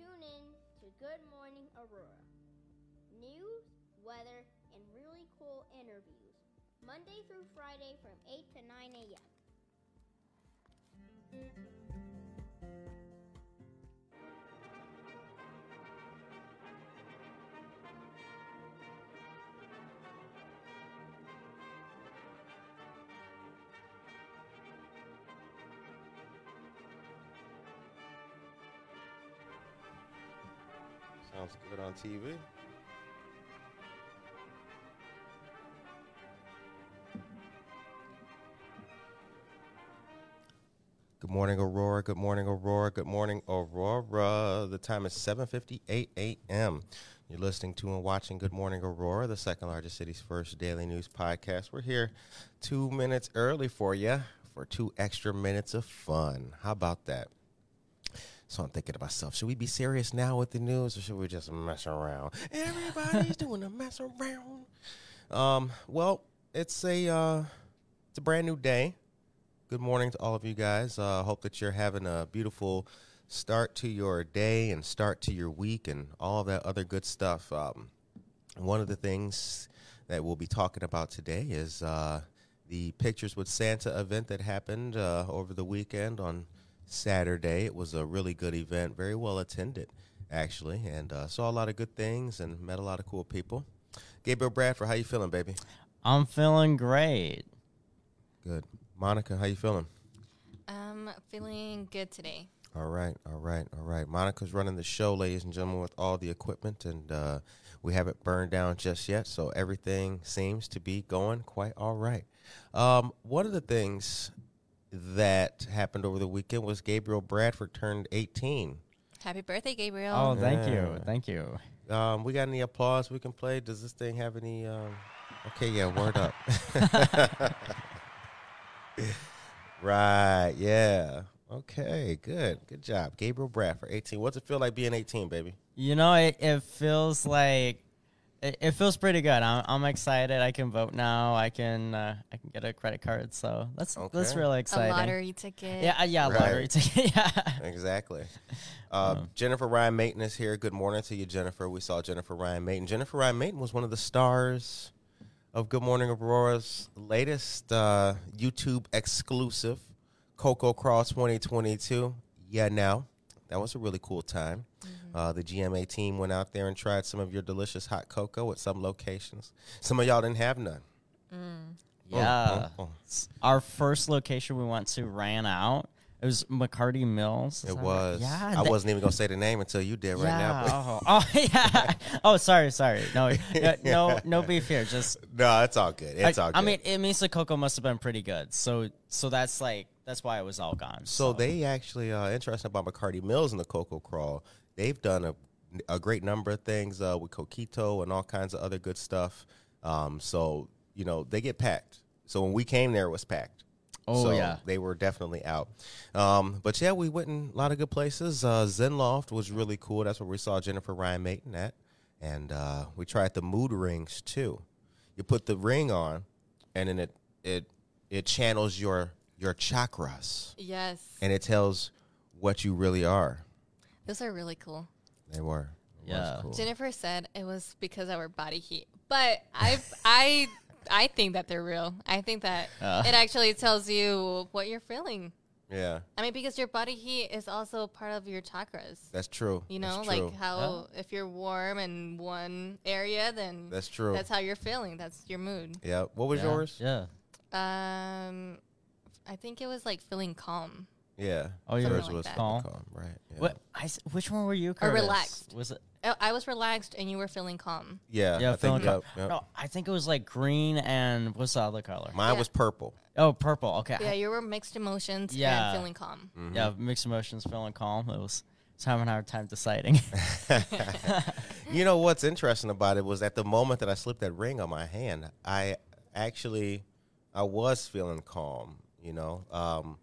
tune in to Good Morning Aurora. News, weather, and really cool interviews. Monday through Friday from 8 to 9 a.m. Sounds good on TV. Good morning, Aurora. Good morning, Aurora. Good morning, Aurora. The time is 7:58 a.m. You're listening to and watching Good Morning Aurora, the second largest city's first daily news podcast. We're here two minutes early for you for two extra minutes of fun. How about that? So I'm thinking to myself, should we be serious now with the news or should we just mess around? Everybody's doing a mess around. Um, well, it's a uh, it's a brand new day. Good morning to all of you guys. Uh, hope that you're having a beautiful start to your day and start to your week and all that other good stuff. Um, one of the things that we'll be talking about today is uh, the Pictures with Santa event that happened uh, over the weekend on Saturday. It was a really good event, very well attended, actually, and uh, saw a lot of good things and met a lot of cool people. Gabriel Bradford, how you feeling, baby? I'm feeling great. Good. Monica, how you feeling? I'm feeling good today. All right, all right, all right. Monica's running the show, ladies and gentlemen, with all the equipment, and uh, we haven't burned down just yet, so everything seems to be going quite all right. Um, one of the things that happened over the weekend was Gabriel Bradford turned 18. Happy birthday, Gabriel. Oh, thank Yeah. you, thank you. Um, we got any applause we can play? Does this thing have any? Um... Okay, yeah, word up. right, yeah. Okay, good, good job, Gabriel Bradford, 18. What's it feel like being 18, baby? You know, it, it feels like it, it feels pretty good. I'm, I'm excited. I can vote now. I can uh, I can get a credit card. So that's that's Okay. really a exciting. lottery ticket. Yeah, uh, yeah, Right. lottery ticket. yeah. Exactly. Uh, Jennifer Ryan Mayton is here. Good morning to you, Jennifer. We saw Jennifer Ryan Mayton. Jennifer Ryan Mayton was one of the stars of Good Morning Aurora's latest uh, YouTube exclusive, Cocoa Crawl 2022. Yeah, now. That was a really cool time. Uh, the GMA team went out there and tried some of your delicious hot cocoa at some locations. Some of y'all didn't have none. Yeah. oh, oh. S- Our first location we went to ran out. It was McCarty Mills. Is It that right? was. Yeah. I they- wasn't even going to say the name until you did right now. yeah. Oh, oh, yeah. Oh, sorry, sorry. No, no, no, no beef here. Just no, it's all good. It's I, all good. I mean, it means the cocoa must have been pretty good. So, so that's like that's why it was all gone. So they actually uh, interesting about McCarty Mills and the Cocoa Crawl. They've done a a great number of things uh, with Coquito and all kinds of other good stuff. Um, so you know they get packed. So when we came there, it was packed. Oh, So yeah. they were definitely out. Um, but yeah, we went in a lot of good places. Uh, Zen Loft was really cool. That's where we saw Jennifer Ryan Mayton at, and uh, we tried the mood rings too. You put the ring on, and then it it it channels your your chakras Yes. and it tells what you really are. Those are really cool. They were. It Yeah. cool. Jennifer said it was because of our body heat, but I I I think that they're real. I think that Uh. it actually tells you what you're feeling. Yeah, I mean, because your body heat is also part of your chakras. that's true. You know, That's like true. how if you're warm in one area, then That's true. that's how you're feeling. That's your mood. yeah. What was yeah, yours? Yeah. Um, I think it was like feeling calm. Yeah. Oh, yours yours Something like was that. Calm. calm. Right. Yeah. What? I s which one were you? Curtis? relaxed. Was it? Oh, I was relaxed and you were feeling calm. Yeah. Yeah, I think. feeling Yep, calm. yep. No, I think it was like green and what's the other color? Mine Yeah. was purple. Oh, purple. Okay. Yeah, you were mixed emotions Yeah. and feeling calm. Mm-hmm. Yeah, mixed emotions, feeling calm. It was. I was having a hard time deciding. You know what's interesting about it was at the moment that I slipped that ring on my hand, I actually, I was feeling calm. You know. Um,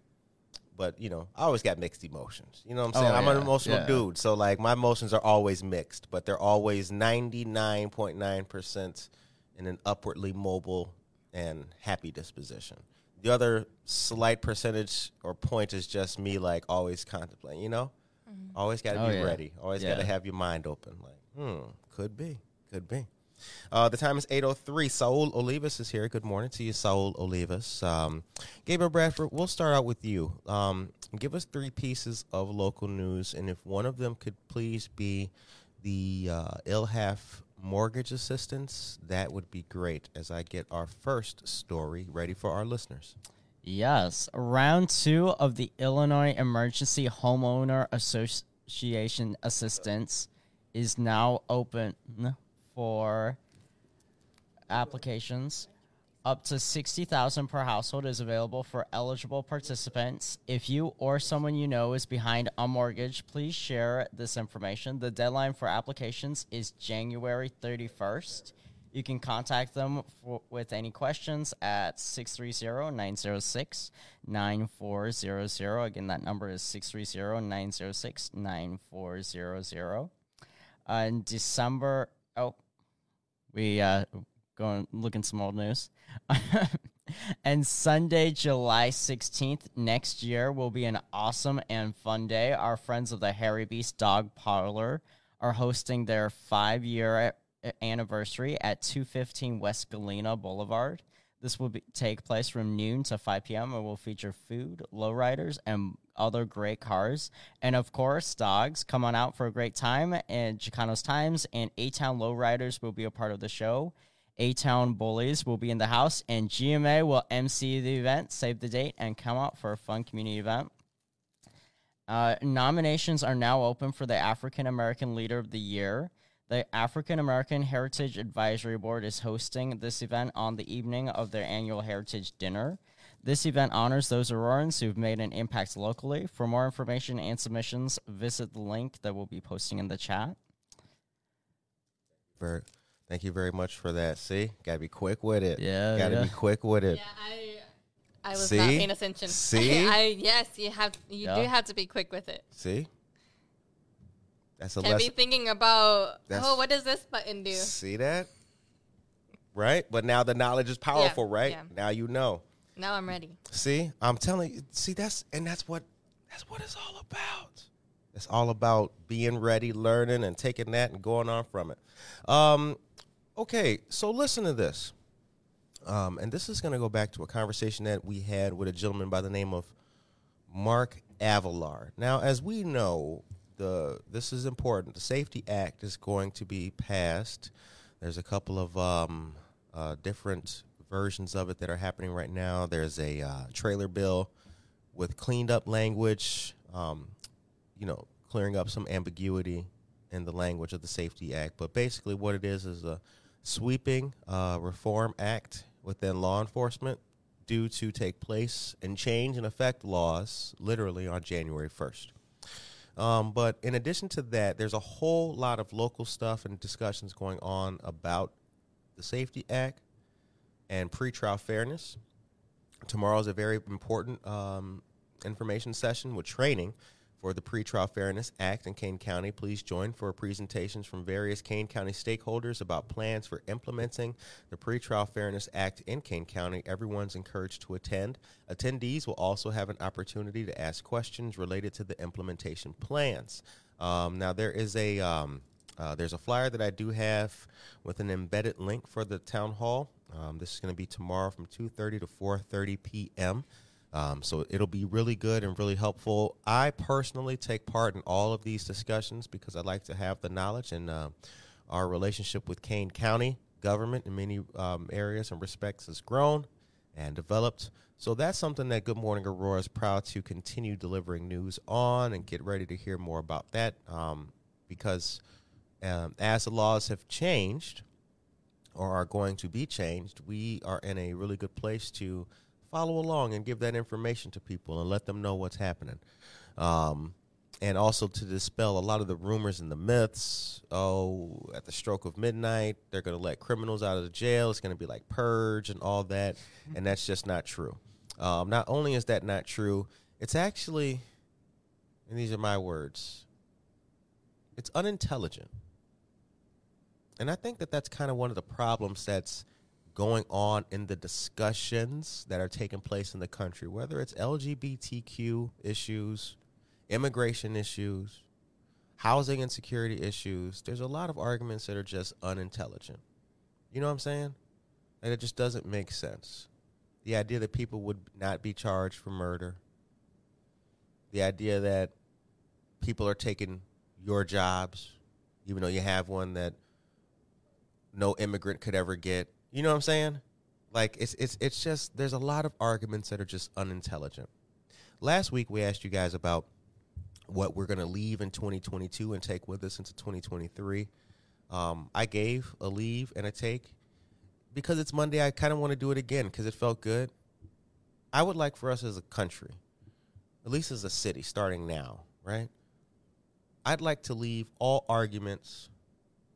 but you know, I always got mixed emotions. You know what I'm saying? Oh, I'm an emotional yeah. dude, so like my emotions are always mixed, but they're always 99.9 percent in an upwardly mobile and happy disposition. The other slight percentage or point is just me like always contemplating, you know? Always got to Oh, be yeah. ready. Always got to have your mind open. Like, hmm, could be, could be. Uh, the time is 8.03. Saul Olivas is here. Good morning to you, Saul Olivas. Um, Gabriel Bradford, we'll start out with you. Um, give us three pieces of local news, and if one of them could please be the uh, ILHAF mortgage assistance, that would be great as I get our first story ready for our listeners. Yes, round two of the Illinois Emergency Homeowner Association assistance is now open for applications. Up to 60,000 per household is available for eligible participants. If you or someone you know is behind a mortgage, please share this information. The deadline for applications is January 31st. You can contact them for, with any questions at 630-906-9400. Again, that number is 630-906-9400. Uh, in December, oh, we uh, go and look in some old news. and Sunday, July 16th next year will be an awesome and fun day. Our friends of the Harry Beast Dog Parlor are hosting their five year anniversary at 215 West Galena Boulevard. This will be, take place from noon to 5 p.m. and will feature food, lowriders, and other great cars. And of course, dogs. Come on out for a great time. And Chicanos Times and A Town Lowriders will be a part of the show. A Town Bullies will be in the house, and GMA will MC the event. Save the date and come out for a fun community event. Uh, nominations are now open for the African American Leader of the Year. The African American Heritage Advisory Board is hosting this event on the evening of their annual Heritage Dinner. This event honors those Aurorans who've made an impact locally. For more information and submissions, visit the link that we'll be posting in the chat. Very, thank you very much for that. See, gotta be quick with it. Yeah, gotta yeah. be quick with it. Yeah, I I was See? not paying attention. See? I yes, you have you Yeah. do have to be quick with it. See, that's a Can't be thinking about That's- oh, what does this button do? See that? Right, but now the knowledge is powerful, right? yeah. Now you know. Now I'm ready. See, I'm telling you. See, that's and that's what that's what it's all about. It's all about being ready, learning, and taking that and going on from it. Um, okay, so listen to this. Um, and this is going to go back to a conversation that we had with a gentleman by the name of Mark Avalar. Now, as we know, the this is important. The SAFE-T Act is going to be passed. There's a couple of um, uh, different versions of it that are happening right now. There's a uh, trailer bill with cleaned up language, um, you know, clearing up some ambiguity in the language of the SAFE-T Act. But basically, what it is is a sweeping uh, reform act within law enforcement due to take place and change and affect laws literally on January 1st. Um, but in addition to that, there's a whole lot of local stuff and discussions going on about the SAFE-T Act and pretrial fairness. Tomorrow is a very important um, information session with training for the Pretrial Fairness Act in Kane County. Please join for presentations from various Kane County stakeholders about plans for implementing the Pretrial Fairness Act in Kane County. Everyone's encouraged to attend. Attendees will also have an opportunity to ask questions related to the implementation plans. Um, now, there is a um, uh, there's a flyer that I do have with an embedded link for the town hall. Um, this is going to be tomorrow from 2:30 to 4:30 p.m. Um, so it'll be really good and really helpful. I personally take part in all of these discussions because I like to have the knowledge and uh, our relationship with Kane County government in many um, areas and respects has grown and developed. So that's something that Good Morning Aurora is proud to continue delivering news on and get ready to hear more about that um, because um, as the laws have changed or are going to be changed, we are in a really good place to follow along and give that information to people and let them know what's happening. Um, and also to dispel a lot of the rumors and the myths. Oh, at the stroke of midnight, they're going to let criminals out of the jail. It's going to be like purge and all that, and that's just not true. Um, not only is that not true, it's actually, and these are my words, it's unintelligent. And I think that that's kind of one of the problems that's going on in the discussions that are taking place in the country, whether it's LGBTQ issues, immigration issues, housing and security issues, there's a lot of arguments that are just unintelligent. You know what I'm saying? And it just doesn't make sense. The idea that people would not be charged for murder, the idea that people are taking your jobs, even though you have one that no immigrant could ever get. You know what I'm saying? Like it's it's it's just there's a lot of arguments that are just unintelligent. Last week we asked you guys about what we're going to leave in 2022 and take with us into 2023. Um, I gave a leave and a take because it's Monday. I kind of want to do it again because it felt good. I would like for us as a country, at least as a city, starting now, right? I'd like to leave all arguments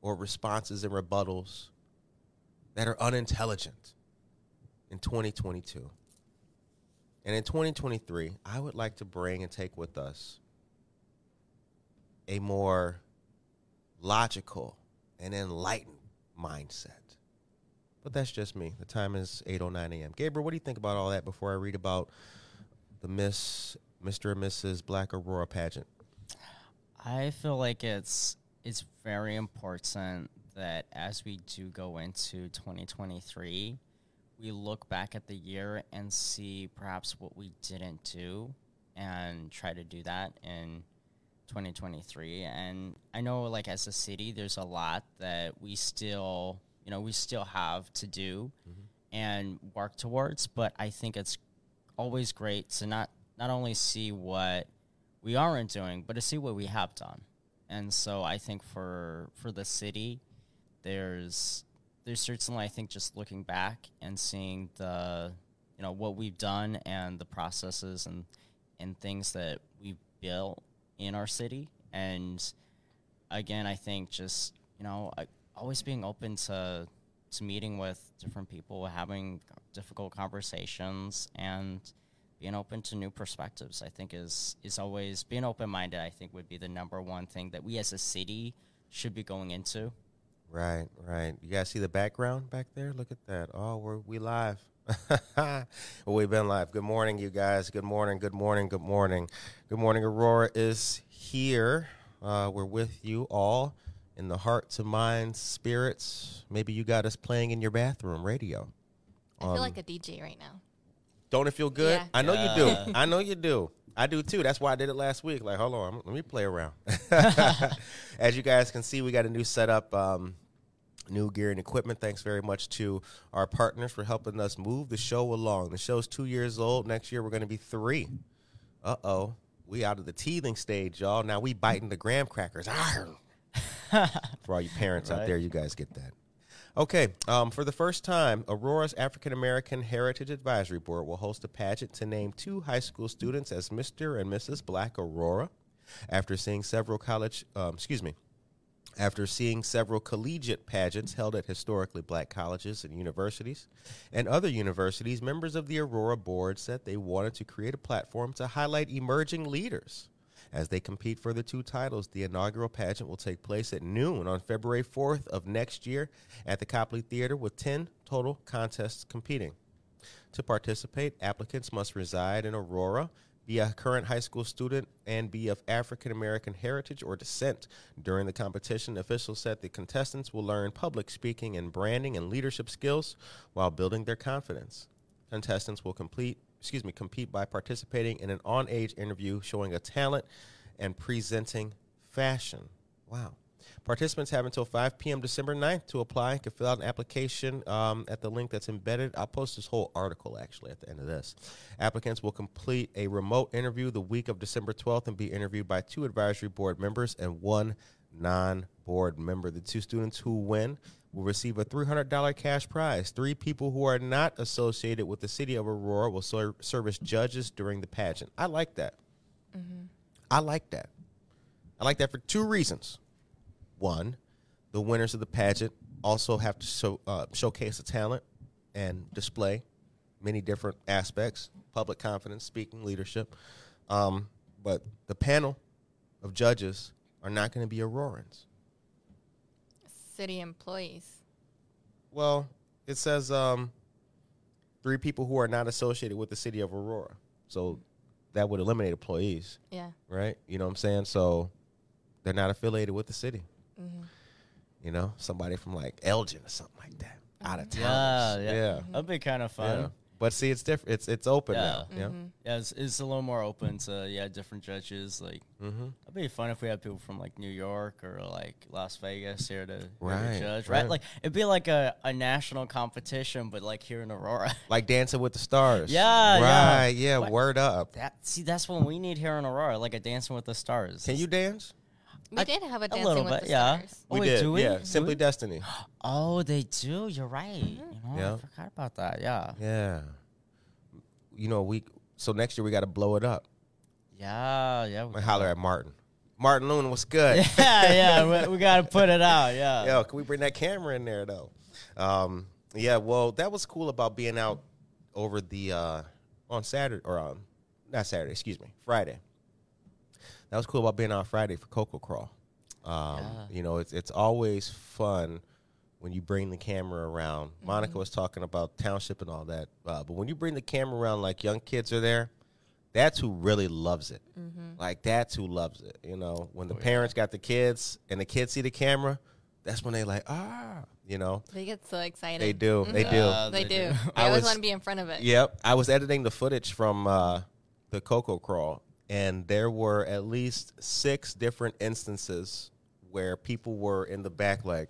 or responses and rebuttals that are unintelligent in 2022. And in 2023, I would like to bring and take with us a more logical and enlightened mindset. But that's just me. The time is 8:09 a.m. Gabriel, what do you think about all that before I read about the Miss Mr. and Mrs. Black Aurora pageant? I feel like it's it's very important that as we do go into 2023, we look back at the year and see perhaps what we didn't do and try to do that in 2023. And I know, like, as a city, there's a lot that we still, you know, we still have to do mm-hmm. and work towards. But I think it's always great to not not only see what we aren't doing, but to see what we have done. And so I think for for the city, there's there's certainly I think just looking back and seeing the you know what we've done and the processes and and things that we've built in our city. And again, I think just you know I, always being open to to meeting with different people, having difficult conversations, and being open to new perspectives. I think is is always being open minded. I think would be the number one thing that we as a city should be going into. Right, right. You guys see the background back there? Look at that. Oh, we're we live. well, we've been live. Good morning, you guys. Good morning. Good morning. Good morning. Good morning. Aurora is here. Uh, we're with you all in the hearts and minds, spirits. Maybe you got us playing in your bathroom radio. I Um, feel like a DJ right now. Don't it feel good? Yeah. I know you do. I know you do. I do too. That's why I did it last week. Like, hold on, let me play around. As you guys can see, we got a new setup, um, new gear and equipment. Thanks very much to our partners for helping us move the show along. The show's two years old. Next year, we're going to be three. Uh oh. We out of the teething stage, y'all. Now we biting the graham crackers. For all you parents out there, you guys get that. Okay, um, for the first time, Aurora's African American Heritage Advisory Board will host a pageant to name two high school students as Mr. and Mrs. Black Aurora. After seeing several college, um, excuse me, after seeing several collegiate pageants held at historically black colleges and universities and other universities, members of the Aurora board said they wanted to create a platform to highlight emerging leaders. As they compete for the two titles, the inaugural pageant will take place at noon on February 4th of next year at the Copley Theater with 10 total contests competing. To participate, applicants must reside in Aurora, be a current high school student, and be of African American heritage or descent. During the competition, officials said the contestants will learn public speaking and branding and leadership skills while building their confidence. Contestants will complete, excuse me, compete by participating in an on-age interview showing a talent and presenting fashion. Wow. Participants have until 5 p.m. December 9th to apply. You can fill out an application um, at the link that's embedded. I'll post this whole article actually at the end of this. Applicants will complete a remote interview the week of December 12th and be interviewed by two advisory board members and one non board member. The two students who win will receive a $300 cash prize. Three people who are not associated with the city of Aurora will ser- serve as judges during the pageant. I like that. I like that. I like that for two reasons. One, the winners of the pageant also have to show, uh, showcase a talent and display many different aspects public confidence, speaking, leadership. Um, but the panel of judges are not going to be Aurorans. City employees. Well, it says um, three people who are not associated with the city of Aurora. So that would eliminate employees, Yeah. right? You know what I'm saying? So they're not affiliated with the city. Mm-hmm. You know, somebody from like Elgin or something like that, out of Yeah, town. yeah. yeah. That'd be kind of fun. Yeah. But see, it's different. It's it's open Yeah. now. Yeah. Mm-hmm. Yeah, it's, it's a little more open to yeah different judges. Like Mm-hmm. it'd be fun if we had people from like New York or like Las Vegas here to, Right, judge, right? right. Like it'd be like a, a national competition, but like here in Aurora. Like Dancing with the Stars. Yeah, yeah. Right. Yeah. What? Word up. That see, that's what we need here in Aurora, like a Dancing with the Stars. Can you dance? We I- did have a a dancing little with bit, the yeah. stars. Oh, we wait, did. do we? Yeah. Simply we? Destiny. Oh, they do. You're right. You know, Yeah. I forgot about that. Yeah, Yeah. You know, we so next year we got to blow it up. yeah, yeah. I holler at Martin. Martin Loon, what's good? yeah, yeah. We, we got to put it out. Yeah. Yo, can we bring that camera in there though? Um, yeah, well, that was cool about being out over the uh, on Saturday or um, not Saturday, excuse me, Friday. That was cool about being on Friday for Cocoa Crawl. Um, Yeah. You know, it's it's always fun when you bring the camera around. Monica was talking about township and all that, uh, but when you bring the camera around, like young kids are there, that's who really loves it. Like that's who loves it. You know, when the Oh, yeah. parents got the kids and the kids see the camera, that's when they like ah, you know, They get so excited. they do, they Mhm. do. Yeah. They They do. do. They I always was- want to be in front of it. Yep, I was editing the footage from uh, the Cocoa Crawl, and there were at least six different instances where people were in the back, like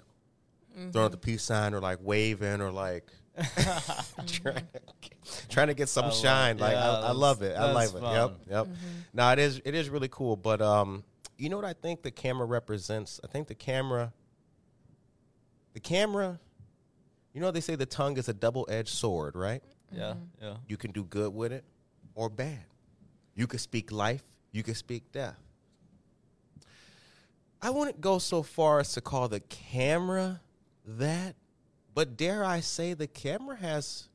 throwing up the mm-hmm. peace sign, or like waving, or like trying, trying to get some I love- shine. Like yeah, I, I love it. I love it. Yep, fun. yep. Mm-hmm. No, it is. It is really cool. But um, you know what I think the camera represents? I think the camera. The camera. You know they say the tongue is a double-edged sword, right? Yeah. Mm-hmm. Yeah. You can do good with it or bad. You could speak life, you could speak death. I wouldn't go so far as to call the camera that, but dare I say the camera has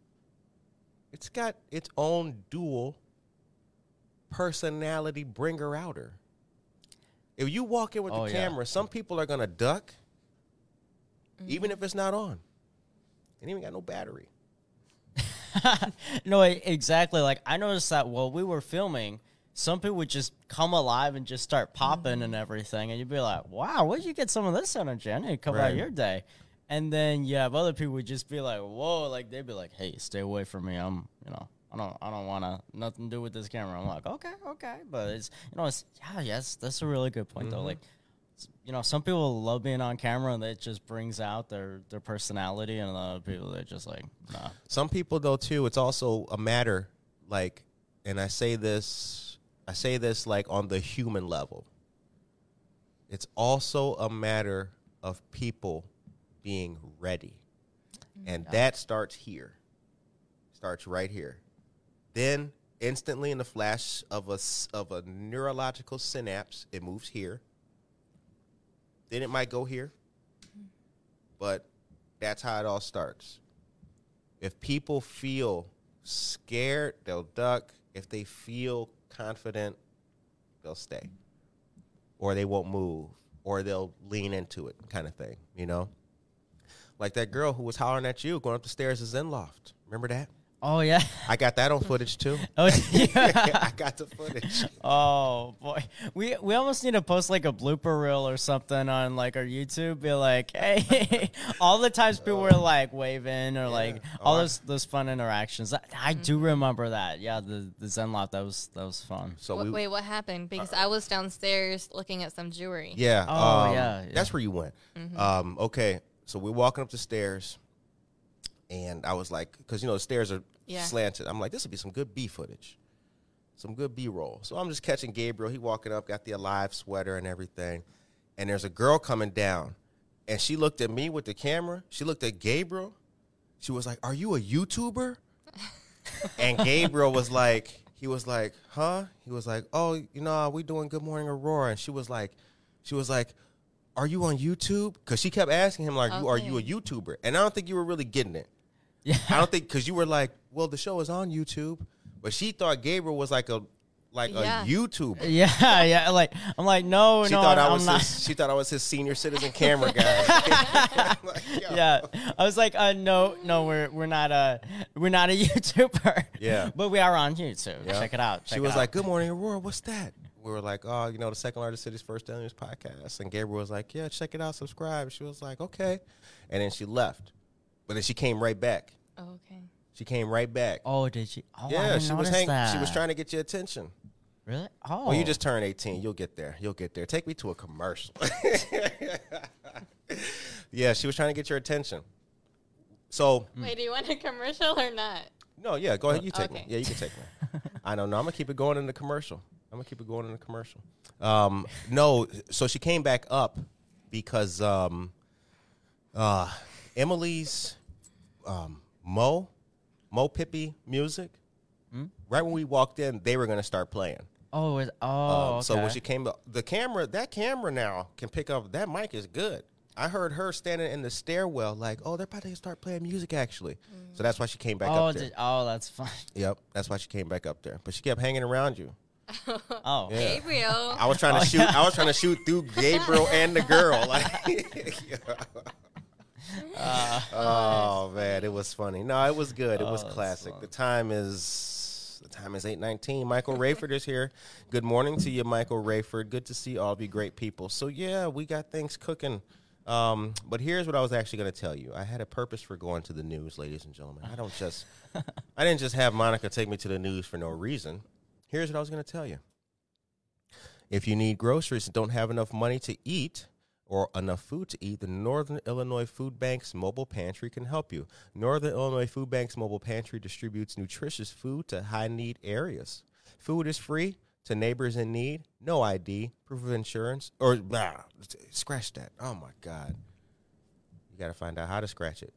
it's got its own dual personality bringer outer. If you walk in with Oh, the yeah. camera, some people are gonna duck, even mm-hmm. if it's not on. It ain't even got no battery. no, exactly. Like I noticed that while we were filming, some people would just come alive and just start popping and mm-hmm. everything, and you'd be like, "Wow, where'd you get some of this energy? I need to come Right. out your day." And then you have other people would just be like, "Whoa!" Like they'd be like, "Hey, stay away from me. I'm, you know, I don't, I don't want to nothing to do with this camera." I'm like, "Okay, okay," but it's, you know, it's yeah, yes, that's a really good point though. Mm-hmm. Like you know, some people love being on camera and it just brings out their their personality, and other people they're just like, nah. Some people though too, it's also a matter like and I say this I say this like on the human level. It's also a matter of people being ready. Mm-hmm. And that starts here. Starts right here. Then instantly in the flash of a s- of a neurological synapse, it moves here. Then it might go here. But that's how it all starts. If people feel scared, they'll duck. If they feel confident, they'll stay. Or they won't move. Or they'll lean into it, kind of thing, you know? Like that girl who was hollering at you going up the stairs of Zen Loft. Remember that? Oh yeah. I got that on footage too. Oh yeah. I got the footage. Oh boy, we we almost need to post like a blooper reel or something on like our YouTube. Be like, hey, all the times people were like waving or like all Oh, I- those those fun interactions. I, I do remember that. Yeah, the the Zen Loft that was that was fun. So Wait, we, wait, what happened? Because I was downstairs looking at some jewelry. Yeah. Oh, um, yeah, yeah. That's where you went. Um, okay. So we're walking up the stairs, and I was like, because you know the stairs are Yeah. slanted. I'm like, this would be some good B footage, some good B roll. So I'm just catching Gabriel. He walking up, got the alive sweater and everything, and there's a girl coming down, and she looked at me with the camera. She looked at Gabriel. She was like, "Are you a YouTuber?" and Gabriel was like, he was like, huh? He was like, oh, you know, we doing Good Morning Aurora, and she was like, she was like, are you on YouTube? Because she kept asking him like, you are you a YouTuber? And I don't think you were really getting it. Yeah. I don't think because you were like, well, the show is on YouTube, but she thought Gabriel was like a like Yeah. a YouTuber. Yeah, yeah. Like I'm like, no, She no, thought I I'm was not. his, she thought I was his senior citizen camera guy. Like, yeah, I was like, uh, no, no, we're we're not a we're not a YouTuber. Yeah. but we are on YouTube. Yeah. Check it out. She check was it like, "Good morning, Aurora. What's that?" We were like, "Oh, you know, the second largest city's first daily news podcast." And Gabriel was like, "Yeah, check it out, subscribe." She was like, "Okay," and then she left, but then she came right back. Oh, okay. She came right back. oh, did she? Oh, I yeah, didn't she was notice hang- that. She was trying to get your attention. Really? Oh, Well, you just turn 18. You'll get there. You'll get there. Take me to a commercial. yeah, she was trying to get your attention. So, Wait, do you want a commercial or not? no, yeah, go ahead. You take me. Okay. Yeah, you can take me. I don't know. I'm going to keep it going in the commercial. I'm going to keep it going in the commercial. Um, no, so she came back up because um, uh, Emily's um, Mo, Mo Pippi music, right when we walked in, they were going to start playing. Oh, it, oh, Um, okay. So when she came, up, the camera, that camera now can pick up. That mic is good. I heard her standing in the stairwell, like, "Oh, they're about to start playing music, actually." So that's why she came back oh, up there. did, oh, that's fine. Yep, that's why she came back up there. But she kept hanging around you. Oh, Yeah. Gabriel. I was trying to shoot. I was trying to shoot through Gabriel and the girl. Like, oh man, it was funny. No, it was good. It was Oh, classic. The time is the time is eight nineteen. Michael Rayford is here. Good morning to you, Michael Rayford. Good to see all of you great people. So yeah, we got things cooking. Um, but here's what I was actually going to tell you. I had a purpose for going to the news, ladies and gentlemen. I don't just, I didn't just have Monica take me to the news for no reason. Here's what I was going to tell you. If you need groceries and don't have enough money to eat or enough food to eat, the Northern Illinois Food Bank's mobile pantry can help you. Northern Illinois Food Bank's mobile pantry distributes nutritious food to high need areas. Food is free to neighbors in need, no ID, proof of insurance, or blah, scratch that. Oh my God. You got to find out how to scratch it.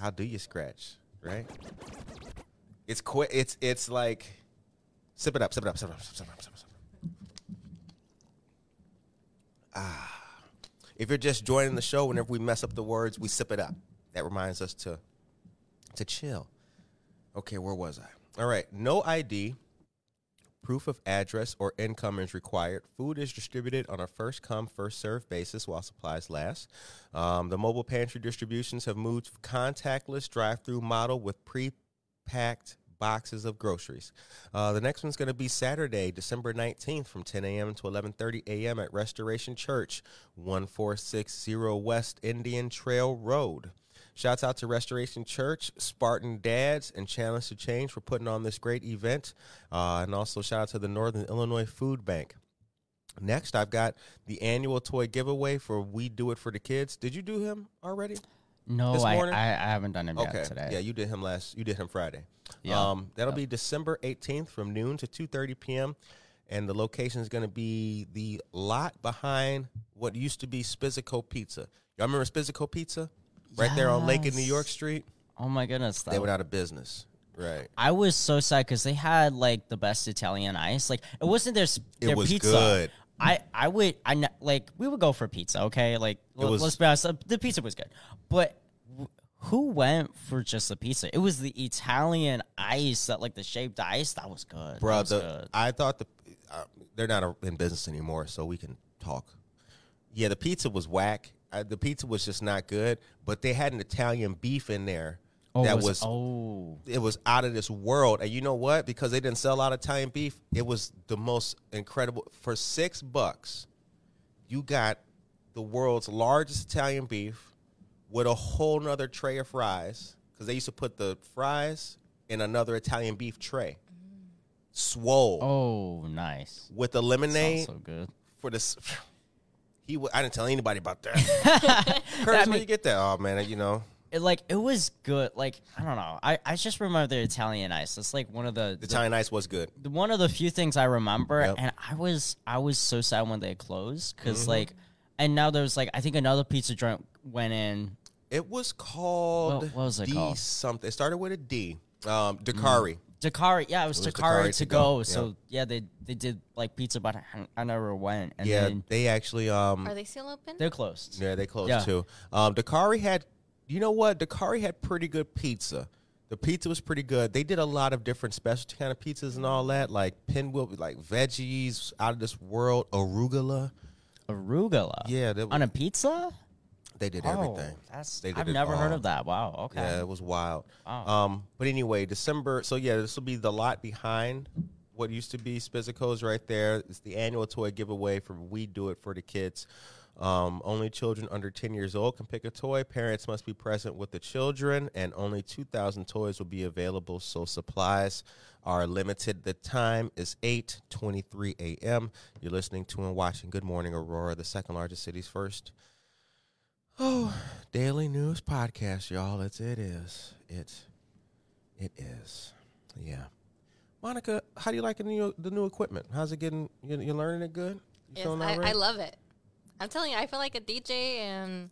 How do you scratch, right? It's quick. It's it's like sip it up, sip it up, sip it up, sip it up, sip it up. Sip it up. Ah. If you're just joining the show, whenever we mess up the words, we sip it up. That reminds us to to chill. Okay, where was I? All right, no ID, proof of address or income is required. Food is distributed on a first come, first served basis while supplies last. Um, the mobile pantry distributions have moved contactless drive through model with pre packed boxes of groceries. Uh, the next one's going to be Saturday, December 19th from 10 a.m. to 11:30 a.m. at Restoration Church, 1460 West Indian Trail Road. Shouts out to Restoration Church, Spartan Dads, and Challenge to Change for putting on this great event. Uh, and also shout out to the Northern Illinois Food Bank. Next, I've got the annual toy giveaway for We Do It for the Kids. Did you do him already? No, I? I I haven't done him Okay. yet today. Yeah, you did him last. You did him Friday. Yeah. Um, that'll be December 18th from noon to 2:30 p.m. And the location is going to be the lot behind what used to be Spizzico Pizza. Y'all remember Spizzico Pizza? Right there on Lake in New York Street. Oh my goodness, They went out of business. Right. I was so sad because they had like the best Italian ice. Like it wasn't their s- It their was pizza. good. I I would I like we would go for pizza. Okay, like l- was- let's be honest, the pizza was good, but. w- Who went for just the pizza? It was the Italian ice that, like the shaped ice, that was good. Bro, was the, good. I thought the uh, they're not a, in business anymore, so we can talk. Yeah, the pizza was whack. Uh, the pizza was just not good, but they had an Italian beef in there Oh, that was- was oh it was out of this world. And you know what? Because they didn't sell a lot of Italian beef, it was the most incredible. For six bucks, you got the world's largest Italian beef with a whole nother tray of fries. Because they used to put the fries in another Italian beef tray. Swole oh nice. with the Sounds lemonade so good. for this. He, wa- I didn't tell anybody about that. Curtis, where mean- you get that? Oh man, you know It, like it was good. Like I don't know. I, I just remember the Italian ice. It's like one of the, the the Italian ice was good. the- one of the few things I remember, Yep. and I was I was so sad when they closed because Mm-hmm. like, and now there's like I think another pizza joint went in. It was called What- what was it D called? something. It started with a D. Um, Dakari. Dakari, yeah, it was, It was Dakari, Dakari to to go. go, So yeah, they they did like pizza, but I, I never went. And yeah, then they actually um Are they still open? they're closed. yeah they closed Yeah. too. Um, Dakari had you know what? Dakari had pretty good pizza. The pizza was pretty good. They did a lot of different specialty kind of pizzas and all that, like pinwheel, like veggies out of this world, arugula. Arugula. Yeah, On a pizza? They did Oh, everything. that's They did I've never heard of that. Wow. Okay. Yeah, it was wild. Wow. Um, but anyway, December. So yeah, this will be the lot behind what used to be Spizzico's right there. It's the annual toy giveaway from We Do It for the Kids. Um, only children under 10 years old can pick a toy. Parents must be present with the children, and only 2,000 toys will be available. So supplies are limited. The time is 8:23 a.m. You're listening to and watching Good Morning Aurora, the second largest city's first Oh, daily news podcast, y'all. It's it is. It it is. Yeah. Monica, how do you like the new the new equipment? How's it getting? You, you learning it good? You Yes, I, right? I love it. I'm telling you, I feel like a DJ and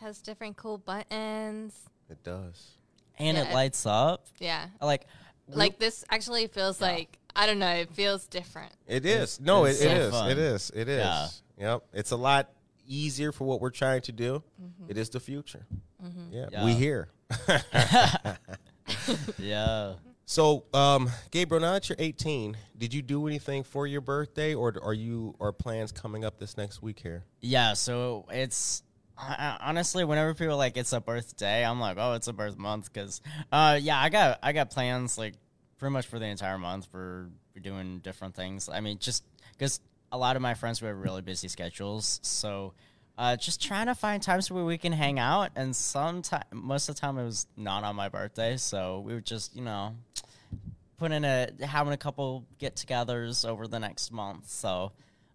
has different cool buttons. it does. and Yeah, it lights up. Yeah, like like this actually feels like I don't know. It feels different. It is. No, it's it so is. fun. It is. It is. Yeah. Yep. It's a lot easier for what we're trying to do. Mm-hmm. It is the future. Mm-hmm. Yeah. Yeah. We here. yeah. So, um, Gabriel, now that you're 18, did you do anything for your birthday, or are you are plans coming up this next week here? Yeah, so it's I- I- honestly whenever people like it's a birthday, I'm like, oh, it's a birth month because, uh, yeah, I got I got plans like pretty much for the entire month for, doing different things. I mean, just because a lot of my friends we have really busy schedules, so uh, just trying to find times where we can hang out. And sometime most of the time it was not on my birthday, so we would just you know put in a having a couple get-togethers over the next month. So,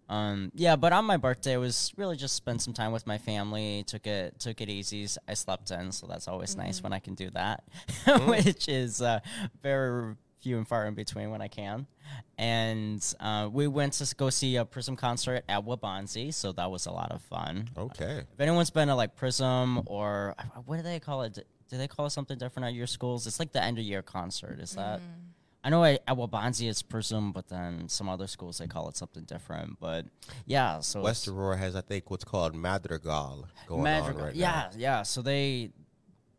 um, yeah, but on my birthday it was really just spend some time with my family. Took it took it easy. I slept in, so that's always nice when I can do that, which is uh, very few and far in between when I can. And uh, we went to go see a Prism concert at Waubonsie, so that was a lot of fun. Okay. If anyone's been to like Prism or uh, what do they call it? Do they call it something different at your schools? It's like the end of year concert. Is that? I know at, at Waubonsie it's Prism, but then some other schools they call it something different. But yeah, so West Aurora has, I think, what's called Madrigal going Madrigal. on right yeah, now. yeah. So they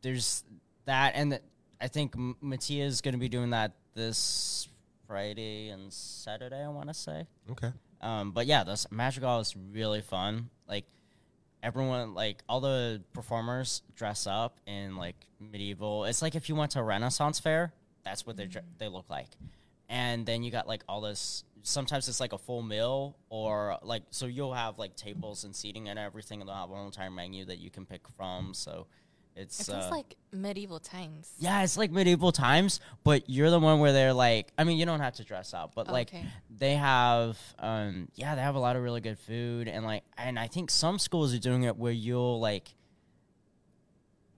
there's that, and the, I think Metea is going to be doing that this Friday and Saturday. I want to say. Okay. Um, but yeah, this Madrigal is really fun. Like everyone, like all the performers dress up in like medieval. It's like if you went to a Renaissance fair, that's what they they look like. And then you got like all this. Sometimes it's like a full meal, or like so you'll have like tables and seating and everything, and they'll have an entire menu that you can pick from. So it's It feels uh, like medieval times. yeah, it's like medieval times, but you're the one where they're like, I mean, you don't have to dress up, but Oh, like okay. they have, um, yeah, they have a lot of really good food, and like, and I think some schools are doing it where you'll like,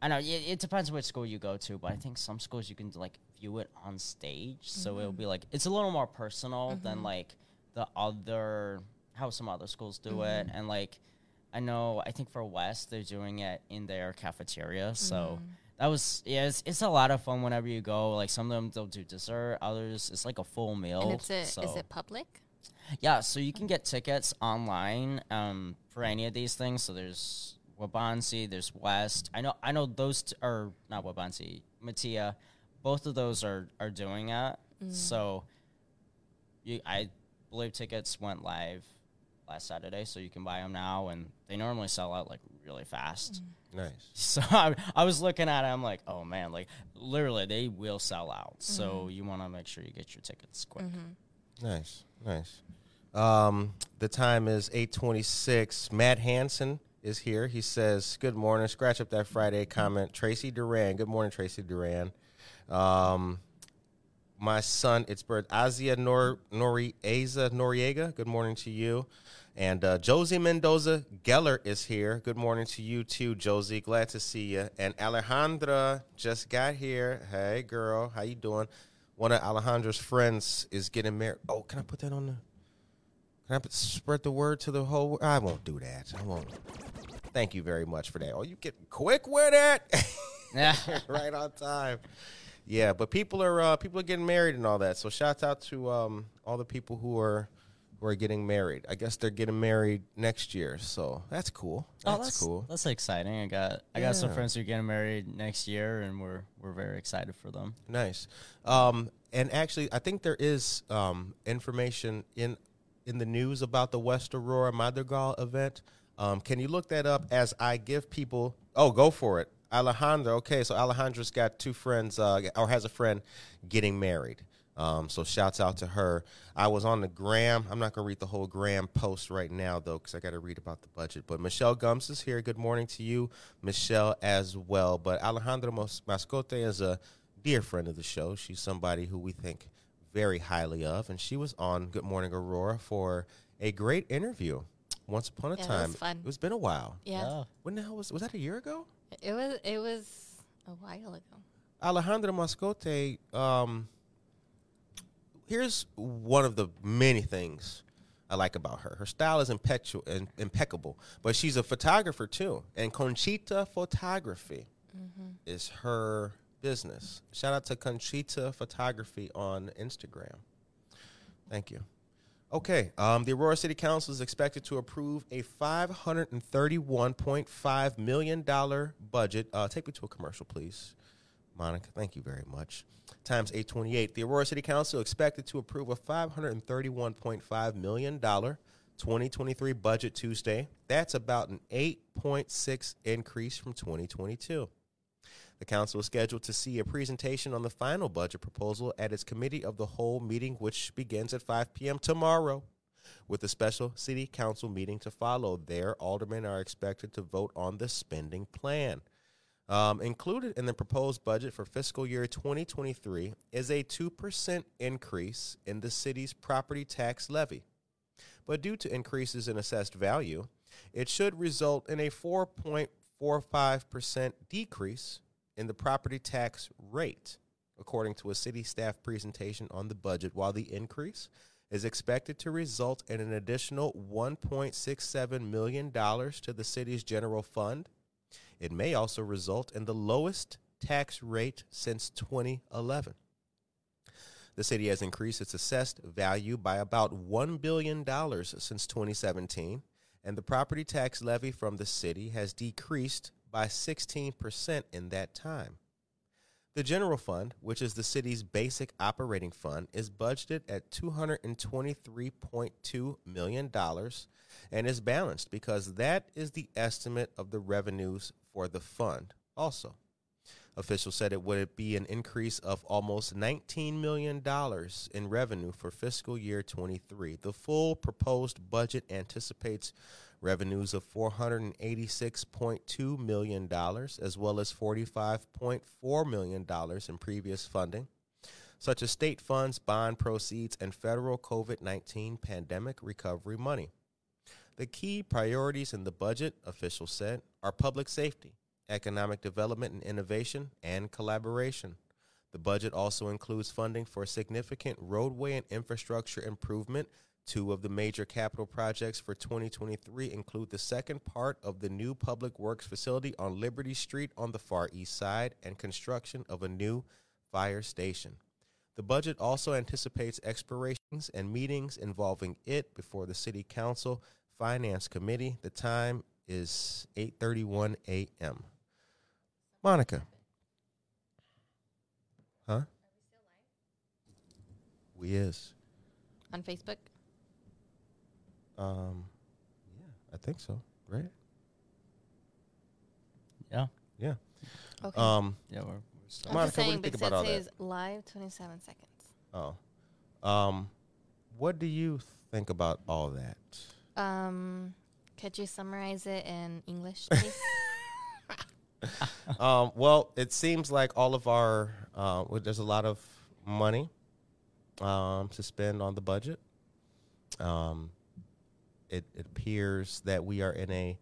I know it, it depends which school you go to, but I think some schools you can like view it on stage, so it'll mm-hmm. be like it's a little more personal than mm-hmm. like the other how some other schools do it, mm-hmm. and like. I know. I think for West, they're doing it in their cafeteria. So that was yeah. It's, it's a lot of fun whenever you go. Like some of them they'll do dessert. Others it's like a full meal. And it's a, so. is it public? Yeah, so you can oh. get tickets online um, for any of these things. So there's Waubonsie, there's West. I know, I know those t- are not Waubonsie, Metea. Both of those are are doing it. Mm. So you, I believe tickets went live last Saturday, so you can buy them now, and they normally sell out like really fast. Mm. Nice. So I, I was looking at it, I'm like, oh man, like literally they will sell out. So mm-hmm. you want to make sure you get your tickets quick. Mm-hmm. Nice. Nice. Um, the time is 826. Matt Hansen is here. He says, Good morning. Scratch up that Friday comment. Tracy Duran. Good morning, Tracy Duran. Um, my son, it's birth Azia Nor Norieza Noriega. Good morning to you. And uh, Josie Mendoza Geller is here. Good morning to you too, Josie. Glad to see you. And Alejandra just got here. Hey, girl, how you doing? One of Alejandra's friends is getting married. Oh, can I put that on the? Can I put, spread the word to the whole? I won't do that. I won't. Thank you very much for that. Oh, you get quick with it. Yeah. right on time. Yeah, but people are uh, people are getting married and all that. So shouts out to um, all the people who are who are getting married. I guess they're getting married next year, so that's cool. That's, oh, that's cool. That's exciting. I got I got some friends who are getting married next year, and we're we're very excited for them. Nice. Um, and actually, I think there is um, information in in the news about the West Aurora Madrigal event. Um, can you look that up as I give people? Oh, go for it, Alejandro. Okay, so Alejandra's got two friends, uh, or has a friend getting married. Um, so shouts out to her. I was on the gram. I'm not gonna read the whole gram post right now though, because I got to read about the budget. But Michelle Gums is here. Good morning to you, Michelle, as well. But Alejandra Mos- Mascote is a dear friend of the show. She's somebody who we think very highly of, and she was on Good Morning Aurora for a great interview. Once upon a Yeah, it was fun. it's been a while. Yeah. When the hell was was that? A year ago? It was it was a while ago. Alejandra Mascote, um, here's one of the many things I like about her. Her style is impetu- in- impeccable, but she's a photographer too. And Conchita Photography is her business. Shout out to Conchita Photography on Instagram. Thank you. Okay, um, the Aurora City Council is expected to approve a $531.5 million budget. Uh, take me to a commercial, please. Monica, thank you very much. Times 828. The Aurora City Council expected to approve a $531.5 million 2023 budget Tuesday. That's about an 8.6 increase from 2022. The council is scheduled to see a presentation on the final budget proposal at its committee of the whole meeting, which begins at 5 p.m. tomorrow, with a special city council meeting to follow. There, aldermen are expected to vote on the spending plan. Um, included in the proposed budget for fiscal year 2023 is a 2% increase in the city's property tax levy. But due to increases in assessed value, it should result in a 4.45% decrease in the property tax rate, according to a city staff presentation on the budget, while the increase is expected to result in an additional $1.67 million to the city's general fund. It may also result in the lowest tax rate since 2011. The city has increased its assessed value by about $1 billion since 2017, and the property tax levy from the city has decreased by 16% in that time. The general fund, which is the city's basic operating fund, is budgeted at $223.2 million and is balanced because that is the estimate of the revenues for the fund also. Officials said it would be an increase of almost $19 million in revenue for fiscal year 23. The full proposed budget anticipates revenues of $486.2 million, as well as $45.4 million in previous funding, such as state funds, bond proceeds, and federal COVID 19 pandemic recovery money. The key priorities in the budget, officials said, are public safety, economic development and innovation, and collaboration. The budget also includes funding for significant roadway and infrastructure improvement. Two of the major capital projects for 2023 include the second part of the new public works facility on Liberty Street on the far east side and construction of a new fire station. The budget also anticipates expirations and meetings involving it before the City Council Finance Committee. The time is 8:31 a.m. Monica. Huh? We is. On Facebook? Um yeah, I think so, right? Yeah, Yeah. Okay. Um yeah, we're, we're still. I'm Monica, just what do saying, you think but about all it that? says live 27 seconds. oh. Um what do you think about all that? Um, could you summarize it in English, please? um, well, it seems like all of our uh, well, there's a lot of money um, to spend on the budget. Um, it, it appears that we are in a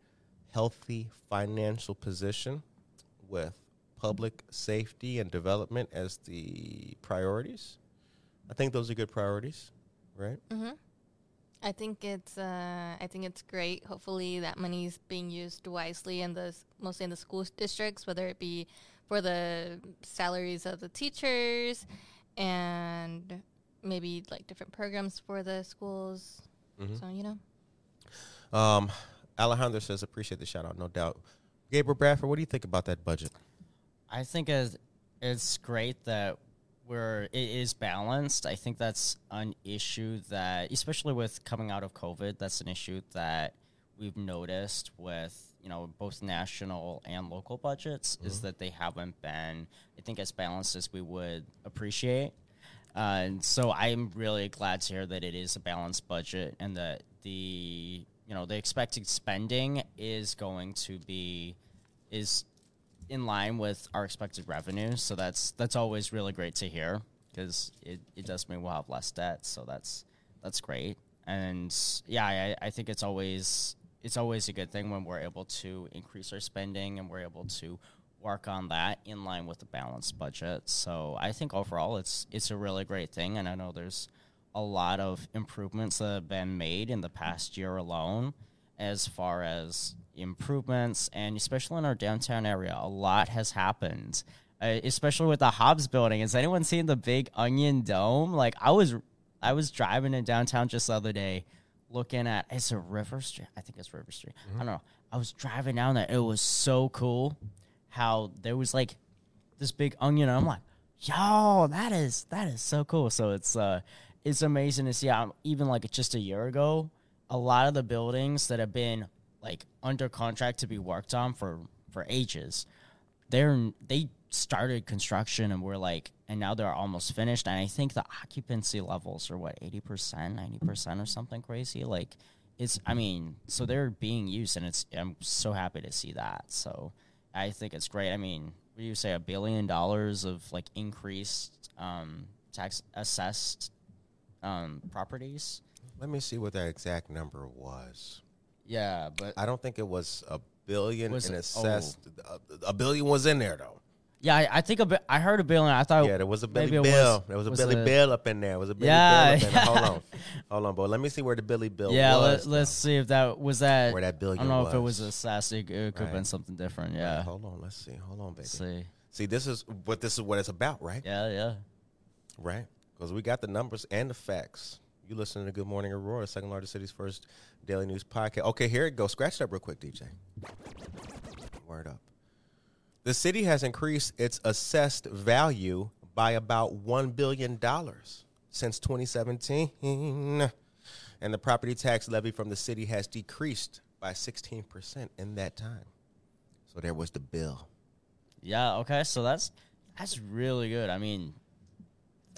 healthy financial position with public safety and development as the priorities. I think those are good priorities, right? mm-hmm. I think it's uh, I think it's great. Hopefully, that money is being used wisely in the mostly in the school districts, whether it be for the salaries of the teachers and maybe like different programs for the schools. So you know, Um, Alejandro says, appreciate the shout out, no doubt. Gabriel Bradford, what do you think about that budget? I think it's, it's great that we're it is balanced. I think that's an issue that, especially with coming out of COVID, that's an issue that we've noticed with you know both national and local budgets is that they haven't been, I think, as balanced as we would appreciate. Uh, and so I'm really glad to hear that it is a balanced budget and that the you know the expected spending is going to be is in line with our expected revenue. So that's that's always really great to hear because it, it does mean we'll have less debt. So that's that's great. And yeah, I, I think it's always it's always a good thing when we're able to increase our spending and we're able to work on that in line with the balanced budget. So I think overall it's it's a really great thing and I know there's a lot of improvements that have been made in the past year alone as far as improvements and especially in our downtown area a lot has happened. Uh, especially with the hobbs building. Has anyone seen the big onion dome? Like i was i was driving in downtown just the other day looking at it's a river street? I think it's river street. I don't know. I was driving down there. It was so cool how there was like this big onion. And i'm like yo that is that is so cool. So it's uh it's amazing to see how even like just a year ago a lot of the buildings that have been like under contract to be worked on for for ages they're they started construction and we're like and now they're almost finished. And i think the occupancy levels are what 80% 90% or something crazy? Like it's i mean so they're being used and it's i'm so happy to see that. So i think it's great. I mean what do you say a billion dollars of like increased um tax assessed um properties Let me see what that exact number was. yeah but I don't think it was a billion Was and it- assessed. A, a billion was in there though. Yeah, I, I think a bit, I heard a billion. I thought Yeah, there was a Billy maybe it Bill. was- there was a was Billy a- Bill up in there. It was a Billy Yeah, Bill up in there. Hold on, hold on, boy. Let me see where the Billy Bill Yeah, was. let, let's see if that was that. Where that I billion don't know if it was was. a sassy. It could have Right. been something different. Yeah. Hold on. Let's see. Hold on, baby. Let's see. See, this is what this is what it's about, right? Yeah, yeah. Right. Because we got the numbers and the facts. You listening to Good Morning Aurora, second largest city's first daily news podcast. Okay, here it goes. Scratch that real quick, DJ. Word up. The city has increased its assessed value by about $1 billion since 2017. And the property tax levy from the city has decreased by 16% in that time. So there was the bill. Yeah. Okay. So that's that's really good. I mean,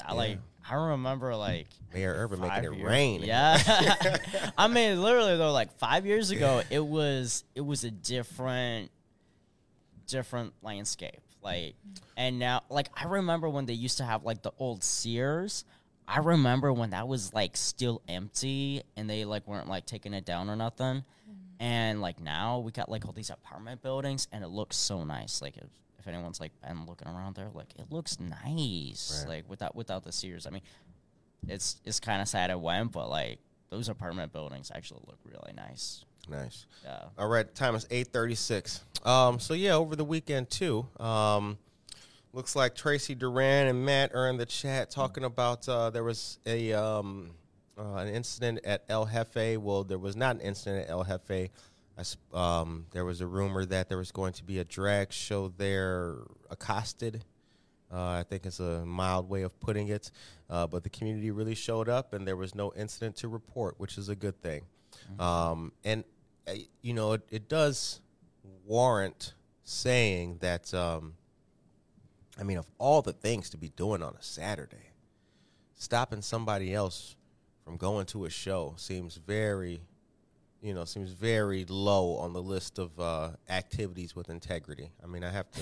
I like. I remember like Mayor Irvin making it years- rain. Yeah. I mean, literally though, like five years ago, it was it was a different different landscape. Like, and now, like I remember when they used to have like the old Sears. I remember when that was like still empty and they like weren't like taking it down or nothing. Mm-hmm. And like now we got like all these apartment buildings and it looks so nice. Like if, if anyone's like been looking around there, like it looks nice. Right. Like without without the Sears. I mean, it's it's kind of sad it went, but like those apartment buildings actually look really nice. Nice. Yeah. All right, time is eight thirty six. Um, so yeah, over the weekend too. Um, looks like Tracy Duran and Matt are in the chat talking about uh, there was a um, uh, an incident at El Jefe. Well, there was not an incident at El Jefe. Um, there was a rumor that there was going to be a drag show there, accosted. Uh, I think it's a mild way of putting it. Uh, but the community really showed up, and there was no incident to report, which is a good thing. Um, and uh, you know, it, it does warrant saying that. Um, I mean, of all the things to be doing on a Saturday, stopping somebody else from going to a show seems very, you know, seems very low on the list of uh, activities with integrity. I mean, I have to,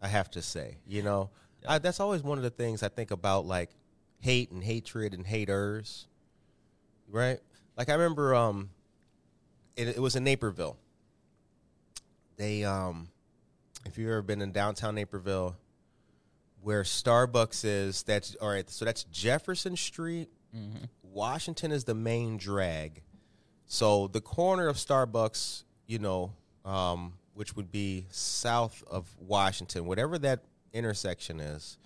I have to say, you know, I, that's always one of the things I think about, like hate and hatred and haters, right? Like I remember, um, it, it was in Naperville. They, um, if you've ever been in downtown Naperville, where Starbucks is, that's all right. So that's Jefferson Street. Washington is the main drag. So the corner of Starbucks, you know, um, which would be south of Washington, whatever that intersection is,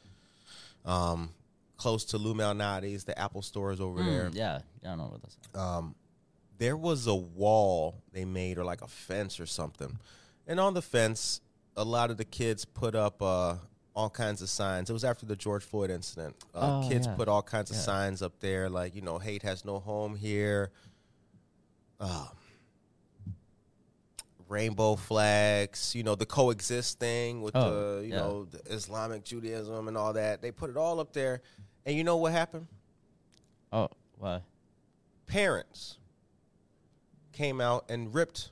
um, close to Lou Malnati's, the Apple store is over there. Yeah. Yeah. I don't know what that's. Um, there was a wall they made or like a fence or something. And on the fence, a lot of the kids put up uh, all kinds of signs. It was after the George Floyd incident. Uh, Oh, kids yeah. put all kinds of Yeah. signs up there, like, you know, hate has no home here. Um, rainbow flags, you know, the coexist thing with Oh, the, you yeah. know, the Islamic Judaism and all that. They put it all up there. And you know what happened? Oh, why? parents came out and ripped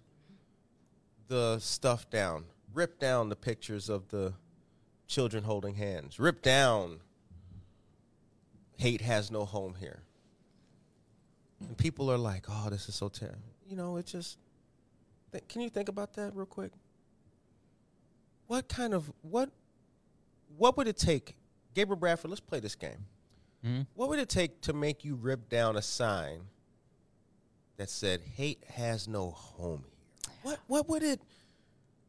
the stuff down, ripped down the pictures of the children holding hands, ripped down hate has no home here. And people are like, oh, this is so terrible. You know, it just, th- can you think about that real quick? What kind of, what, what would it take? Gabriel Bradford, let's play this game. Hmm? What would it take to make you rip down a sign that said "Hate has no home here"? What What would it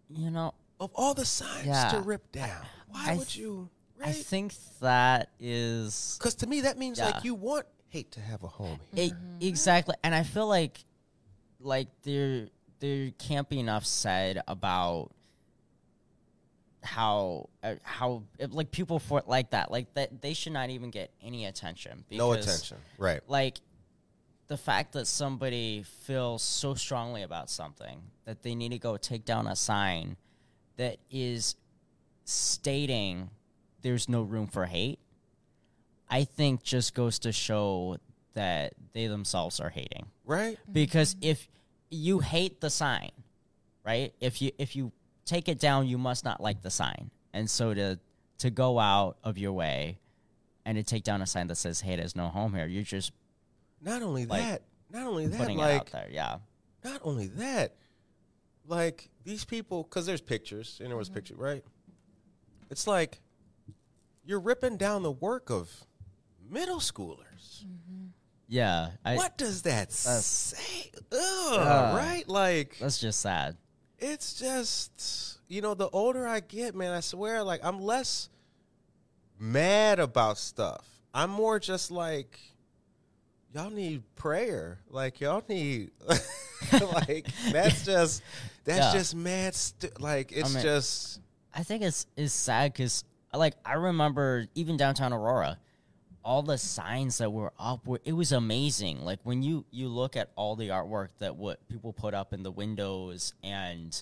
You know, of all the signs Yeah. to rip down? Why I would th- you? I think that is Because to me, that means Yeah. like you want hate to have a home here. it, exactly, and I feel like like there there can't be enough said about how uh, how like people for like that like that they should not even get any attention. no attention. Right. Like the fact that somebody feels so strongly about something that they need to go take down a sign that is stating there's no room for hate, I think just goes to show that they themselves are hating. Right. Mm-hmm. Because if you hate the sign, right? If you if you take it down, you must not like the sign. And so to to go out of your way and to take down a sign that says hate has no home here, you're just Not only Like, that. Not only that. putting it out there. Yeah. not only that. Like these people, because there's pictures and there was picture, right? It's like you're ripping down the work of middle schoolers. Yeah. I, what does that say? Ugh, Uh, right? Like That's just sad. it's just you know, the older I get, man, I swear, like I'm less mad about stuff. I'm more just like y'all need prayer. Like y'all need like that's just that's Yeah. just mad stu- like it's mean- just I think it's it's sad because like I remember even downtown Aurora, all the signs that were up were it was amazing. Like when you you look at all the artwork that what people put up in the windows and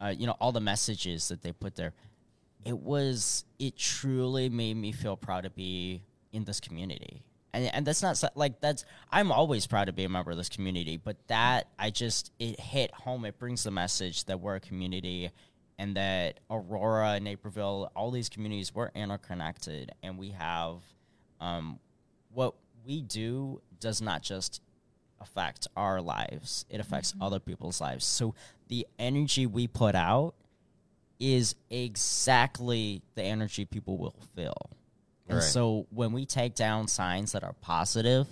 uh, you know all the messages that they put there, it was it truly made me feel proud to be in this community. And, and that's not like that's I'm always proud to be a member of this community, but that I just it hit home. It brings the message that we're a community and that Aurora, Naperville, all these communities we're interconnected, and we have um, what we do does not just affect our lives; it affects other people's lives. So the energy we put out is exactly the energy people will feel. And Right. so when we take down signs that are positive,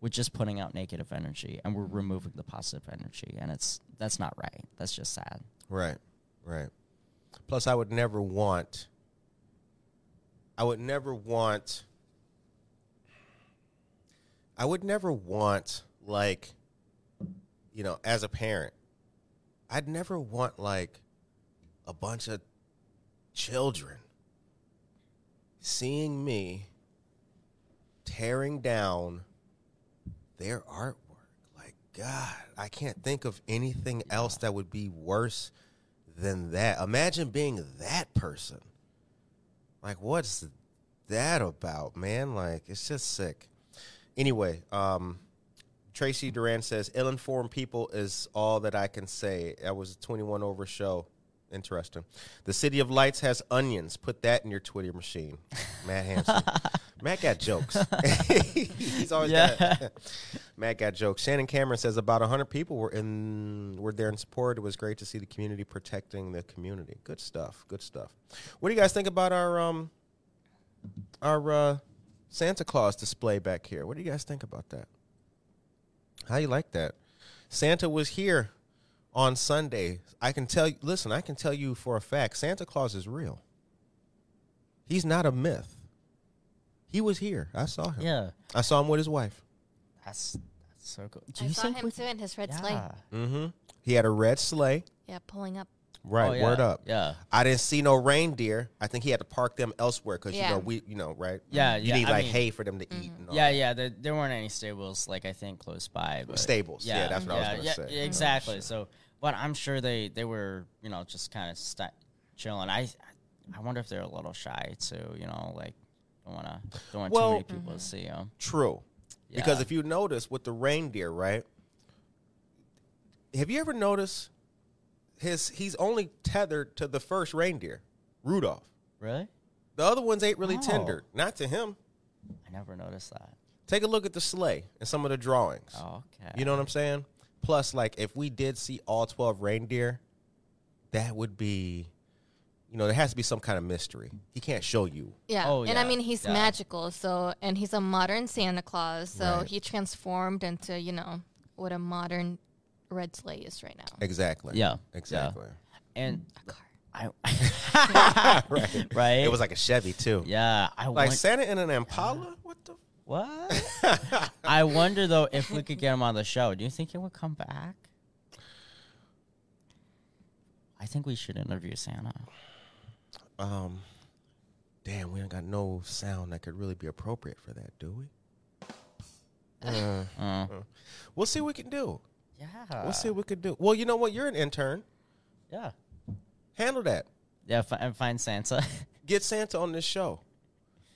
we're just putting out negative energy and we're removing the positive energy and it's that's not right. That's just sad. Right, right. Plus, I would never want. I would never want. I would never want like, you know, as a parent, I'd never want like a bunch of children seeing me tearing down their artwork. Like, God, I can't think of anything else that would be worse than that. Imagine being that person. Like, what's that about, man? Like, it's just sick. Anyway, um, Tracy Duran says, ill informed people is all that I can say. That was a 21 over show. Interesting. The City of Lights has onions. Put that in your Twitter machine. Matt Hansen. Matt got jokes. He's always Yeah. got Matt got jokes. Shannon Cameron says about 100 people were in were there in support. It was great to see the community protecting the community. Good stuff. Good stuff. What do you guys think about our um our uh, Santa Claus display back here? What do you guys think about that? How you like that? Santa was here on Sunday. I can tell you. Listen, I can tell you for a fact, Santa Claus is real. He's not a myth. He was here. I saw him. Yeah. I saw him with his wife. That's So cool. Do I you saw think him we- too in his red sleigh. yeah. Mm-hmm. He had a red sleigh. Yeah, pulling up. Right. Oh, yeah. Word up. Yeah. I didn't see no reindeer. I think he had to park them elsewhere because you know we, you know, right? Yeah, You yeah, need I like mean- hay for them to eat. Mm-hmm. And all Yeah, that. yeah. There, there weren't any stables, like I think, close by. But Stables. Yeah, that's what I was gonna yeah, say. yeah, Oh, exactly. shit. so, but I'm sure they they were, you know, just kind of st- chilling. I I wonder if they're a little shy too. You know, like don't want to don't want Well- too many people to mm-hmm. see them. True. Because if you notice with the reindeer, right? Have you ever noticed his he's only tethered to the first reindeer, Rudolph. Really, The other ones ain't really Oh. tendered. Not to him. I never noticed that. Take a look at the sleigh and some of the drawings. Oh, okay. You know what I'm saying? Plus, like, if we did see all 12 reindeer, that would be, you know, there has to be some kind of mystery. He can't show you. Yeah. Oh, and I mean, he's yeah. magical. So, and he's a modern Santa Claus. So Right. he transformed into, you know, what a modern red sleigh is right now. Exactly. Yeah, Exactly. and A car. I right. right. It was like a Chevy, too. yeah. I Like want, Santa in an Impala? What the? what? I wonder though if we could get him on the show. Do you think he would come back? I think we should interview Santa. Um, damn, we ain't got no sound that could really be appropriate for that, do we? Uh, Uh, we'll see what we can do. Yeah. We'll see what we can do. Well, you know what? You're an intern. Yeah. Handle that. Yeah. Fi- and find Santa. Get Santa on this show.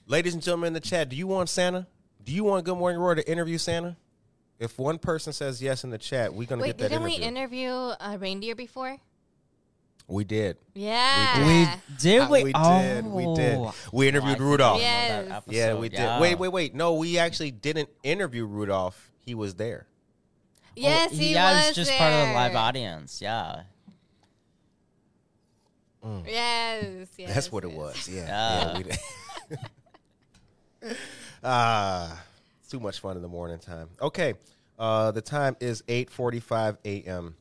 Ladies and gentlemen in the chat, do you want Santa? Do you want Good Morning Roar to interview Santa? If one person says yes in the chat, we're gonna Wait, get that didn't we interview. interview a reindeer before? we did. Yeah. we did. Uh, We, we did. We did. Oh. We Oh, I interviewed think Rudolph. Yes. Yeah, episode. we did. Yeah. Wait, wait, wait. No, we actually didn't interview Rudolph. He was there. Yes, Oh, he yeah, was it's just part of the live audience. Yeah. Yes, yes. That's what it was. Yeah. Yeah. yeah we. Ah, it's too much fun in the morning time. Okay. Uh, the time is 8:45 a.m.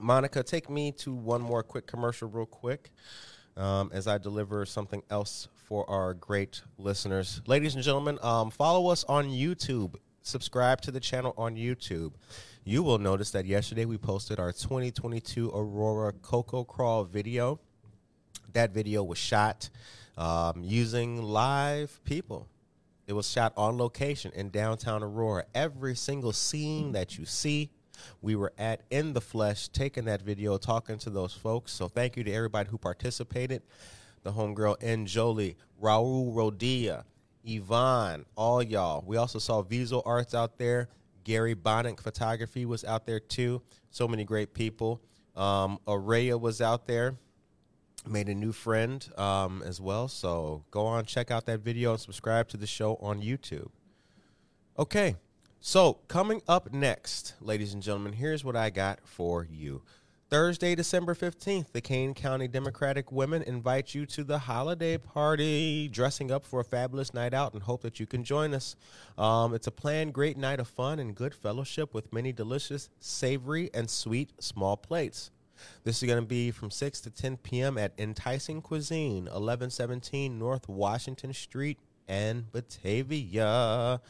Monica, take me to one more quick commercial, real quick, um, as I deliver something else for our great listeners. Ladies and gentlemen, um, follow us on YouTube. Subscribe to the channel on YouTube. You will notice that yesterday we posted our 2022 Aurora Cocoa Crawl video. That video was shot um, using live people. It was shot on location in downtown Aurora. Every single scene that you see, we were at in the flesh, taking that video, talking to those folks. So thank you to everybody who participated. The homegirl N. Jolie, Raul Rodia, Yvonne, all y'all. We also saw Visual Arts out there. Gary Bonnick Photography was out there too. So many great people. Um, Araya was out there made a new friend um, as well. So go on, check out that video, and subscribe to the show on YouTube. Okay, so coming up next, ladies and gentlemen, here's what I got for you. Thursday, December 15th, the Kane County Democratic Women invite you to the holiday party, dressing up for a fabulous night out, and hope that you can join us. Um, it's a planned great night of fun and good fellowship with many delicious, savory, and sweet small plates. This is going to be from 6 to 10 p.m. at Enticing Cuisine, 1117 North Washington Street and Batavia.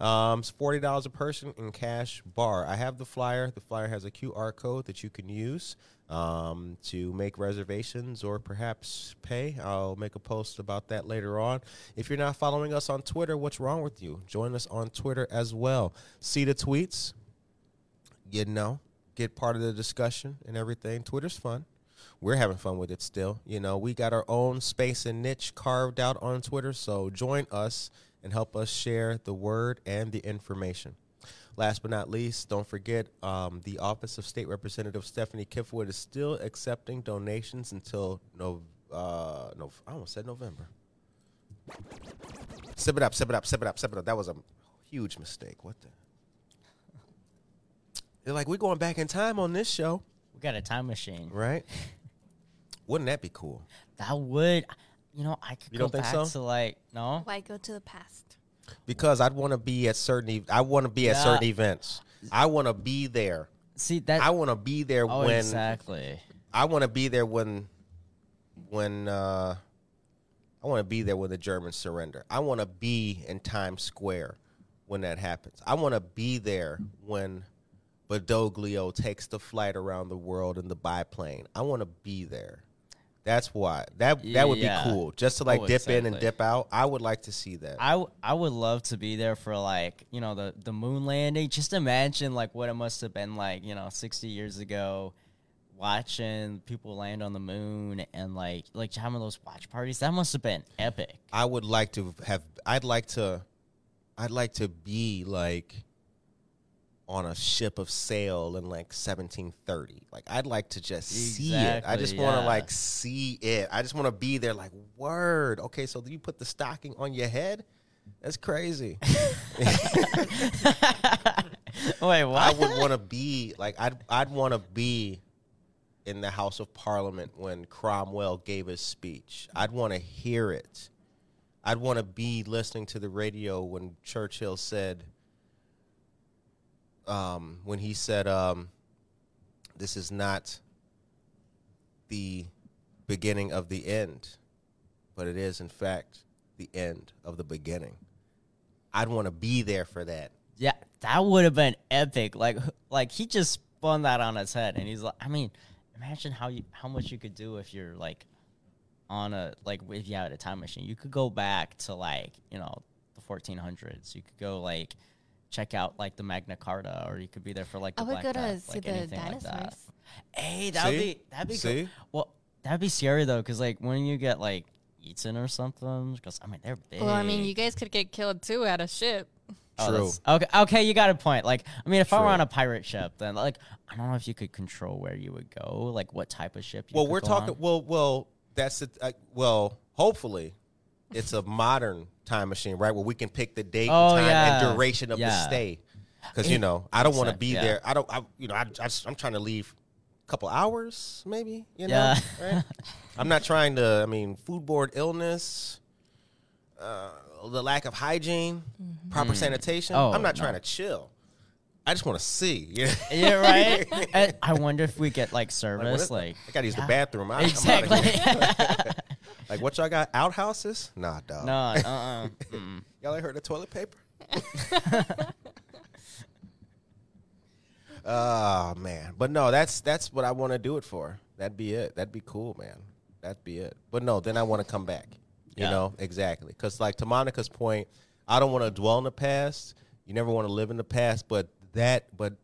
Um, it's $40 a person in cash bar. I have the flyer. The flyer has a QR code that you can use um, to make reservations or perhaps pay. I'll make a post about that later on. If you're not following us on Twitter, what's wrong with you? Join us on Twitter as well. See the tweets, you know, get part of the discussion and everything. Twitter's fun. We're having fun with it still. You know, we got our own space and niche carved out on Twitter, so join us and help us share the word and the information. Last but not least, don't forget um, the Office of State Representative Stephanie Kifowit is still accepting donations until no, uh, no, I almost said November. Sip it up, sip it up, sip it up, sip it up. That was a huge mistake. What the? They're like, we're going back in time on this show, We got a time machine. right? Wouldn't that be cool? That would, you know, I could You go don't think back so? to like no. Why go to the past? Because I'd want to be at certain. E- I want to be at Yeah. certain events. I want to be there. See that? I want to be there oh, when. exactly. I want to be there when. When. uh I want to be there when the Germans surrender. I want to be in Times Square when that happens. I want to be there when Badoglio takes the flight around the world in the biplane. I want to be there. That's why that that would Yeah. be cool. Just to like Oh, dip in and exactly. dip out. I would like to see that. I, w- I would love to be there for like you know the the moon landing. Just imagine like what it must have been like you know sixty years ago, watching people land on the moon and like like having those watch parties. That must have been epic. I would like to have. I'd like to. I'd like to be like on a ship of sail in like 1730. Like I'd like to just see it. I just Exactly, want to yeah. like see it. I just want to be there. Like word. Okay, so you put the stocking on your head. That's crazy. Wait, what? I would want to be like I'd I'd want to be in the House of Parliament when Cromwell gave his speech. I'd want to hear it. I'd want to be listening to the radio when Churchill said, um, when he said, um, "This is not the beginning of the end, but it is in fact the end of the beginning." I'd want to be there for that. Yeah, that would have been epic. Like, like he just spun that on his head, and he's like, I mean, imagine how you how much you could do if you're like on a like if you had a time machine. You could go back to like you know the 1400s. You could go like check out like the Magna Carta, or you could be there for like the I would Black go to Death, see like the anything like that. dinosaurs. Hey, that'd See? be that'd be See? cool. Well, that'd be scary though, because like when you get like eaten or something, because I mean they're big. Well, I mean, you guys could get killed too at a ship. Oh, True. that's- Okay, okay, you got a point. Like, I mean, if I were True. on a pirate ship, then like, I don't know if you could control where you would go, like what type of ship. You Well, could we're go talking. on. Well, well, that's it. Uh, well, hopefully, it's a modern time machine, right? Where we can pick the date, Oh, and time, yeah. and duration of the stay. Because you know, I don't want to be yeah. there. I don't. I, you know, I, I just, I'm trying to leave a couple hours, maybe. You know, Yeah. right? I'm not trying to. I mean, foodborne illness. Uh, the lack of hygiene, proper sanitation. Oh, I'm not no. trying to chill. I just want to see. Yeah, yeah, right. And I wonder if we get like Like, service, like, I gotta use yeah. the bathroom. I, exactly. Like what y'all got? Outhouses? Nah, dog. Nah, uh, uh. Y'all ain't heard of toilet paper? oh man, but no, that's that's what I want to do it for. That'd be it. That'd be cool, man. That'd be it. But no, then I want to come back. You Yeah. know exactly because, like to Monica's point, I don't want to dwell in the past. You never want to live in the past, but that, but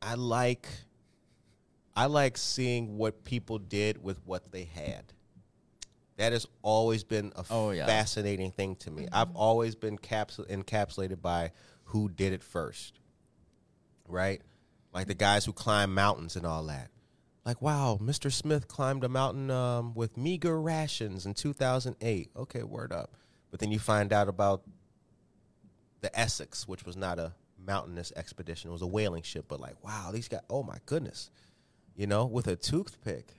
I like, I like seeing what people did with what they had. That has always been a Oh, yeah. fascinating thing to me. I've always been capsul- encapsulated by who did it first, right? Like the guys who climb mountains and all that. Like, wow, Mr. Smith climbed a mountain um, with meager rations in 2008. Okay, word up. But then you find out about the Essex, which was not a mountainous expedition. It was a whaling ship. But like, wow, these guys, oh my goodness. You know, with a toothpick,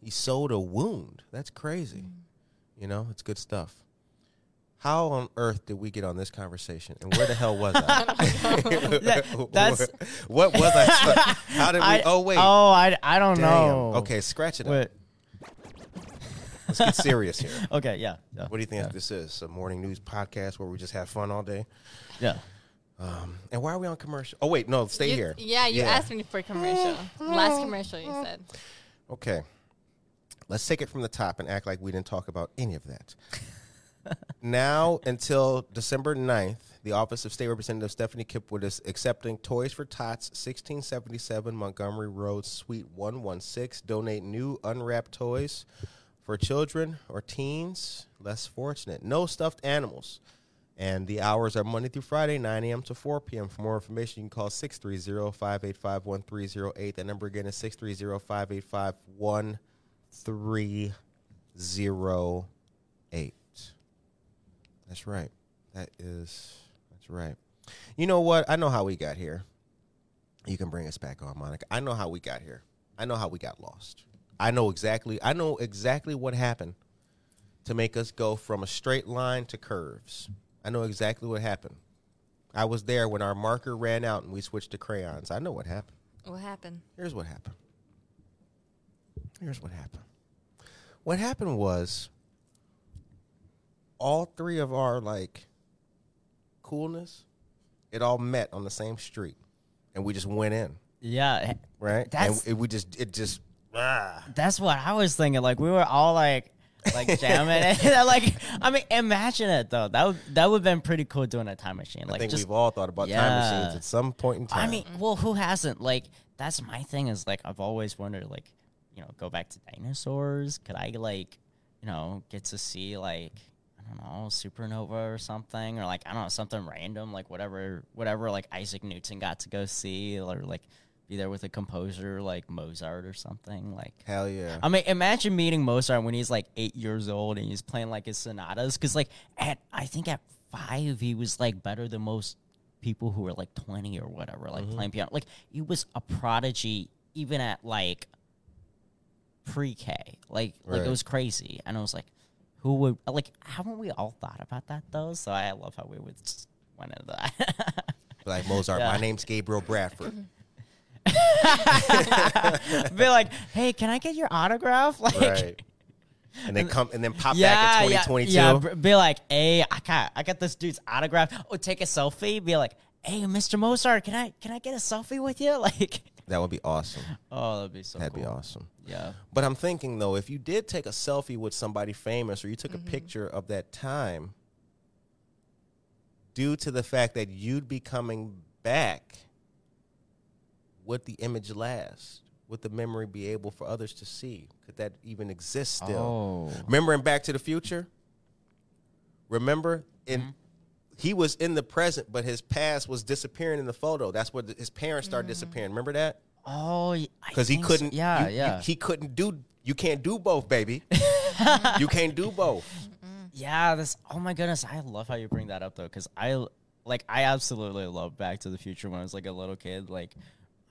he sewed a wound. That's crazy. You know, it's good stuff. How on earth did we get on this conversation? And where the hell was I? That- that's- what was I? How did we? I- oh wait. Oh, I, I don't Damn. know. Okay, scratch it up. Wait. Let's get serious here. Okay. Yeah. Yeah. What do you think Yeah. this is? A morning news podcast where we just have fun all day? Yeah. Um, and why are we on commercial? Oh wait, no, stay You- here. Yeah, you Yeah. asked me for a commercial. Last commercial you said. Okay. Let's take it from the top and act like we didn't talk about any of that. now until December 9th, the Office of State Representative Stephanie Kifowit is accepting Toys for Tots, 1677 Montgomery Road, Suite 116. Donate new unwrapped toys for children or teens less fortunate. No stuffed animals. And the hours are Monday through Friday, 9 a.m. to 4 p.m. For more information, you can call 630 585 1308. That number again is 630 585 1308. That's right. That is, that's right. You know what? I know how we got here. You can bring us back on, Monica. I know how we got here. I know how we got lost. I know exactly. I know exactly what happened to make us go from a straight line to curves. I know exactly what happened. I was there when our marker ran out and we switched to crayons. I know what happened. What happened? Here's what happened. Here's what happened. What happened was all three of our like coolness, it all met on the same street, and we just went in, Yeah, right? That's- and it, we just it just ah. that's what I was thinking. Like we were all like, like jamming, and like I mean, imagine it though. That would that would have been pretty cool doing a time machine. I Like think just we've all thought about time machines at some point in time. I mean, well, who hasn't? Like, that's my thing. Is like I've always wondered, like, you know, go back to dinosaurs. Could I like, you know, get to see like I don't know, supernova or something, or like I don't know, something random, like whatever, whatever, like Isaac Newton got to go see, or like be there with a composer like Mozart or something. Like, hell yeah. I mean, imagine meeting Mozart when he's like eight years old and he's playing like his sonatas. Because like at I think at five he was like better than most people who were like twenty or whatever, like mm-hmm. playing piano. Like he was a prodigy even at like pre-K. Like like Right. it was crazy, and I was like, who would like? Haven't we all thought about that though? So I love how we would just went into that. like Mozart, Yeah. my name's Gabriel Bradford. Be like, hey, can I get your autograph? Like. right. And then come and then pop back in 2022. Yeah, yeah. Be like, hey, I got, I got this dude's autograph. Oh, take a selfie. Be like, hey, Mr. Mozart, can I, can I get a selfie with you? Like, That would be awesome. oh, that'd be so. That'd cool. be awesome. Yeah. But I'm thinking though, if you did take a selfie with somebody famous or you took Mm-hmm. a picture of that time, due to the fact that you'd be coming back, would the image last? Would the memory be able for others to see? Could that even exist still? Oh. Remember in Back to the Future? Remember in Mm-hmm. He was in the present, but his past was disappearing in the photo. That's where the- his parents started mm. disappearing. Remember that? Oh, Because he couldn't. Yeah, you- you- yeah, he couldn't do. You can't do both, baby. you can't do both. yeah. This. Oh my goodness, I love how you bring that up though, because I like, I absolutely love Back to the Future when I was like a little kid. Like,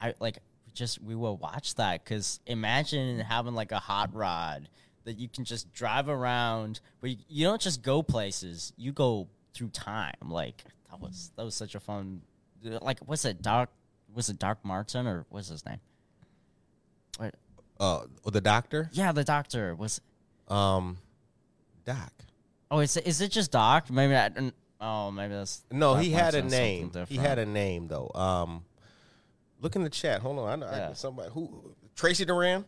I like just we will watch that because imagine having like a hot rod that you can just drive around, but you, you don't just go places. You go through time. Like that was that was such a fun. Like, was it, Doc? Was it Doc Martin or what's his name? What? Uh, the doctor, Yeah, the doctor was. um, Doc. Oh, is it, is it just Doc? Maybe I. Oh, maybe that's. No, Doc he had a name. He had a name though. Um, look in the chat. Hold on. I know Yeah. know somebody who Tracy Duran.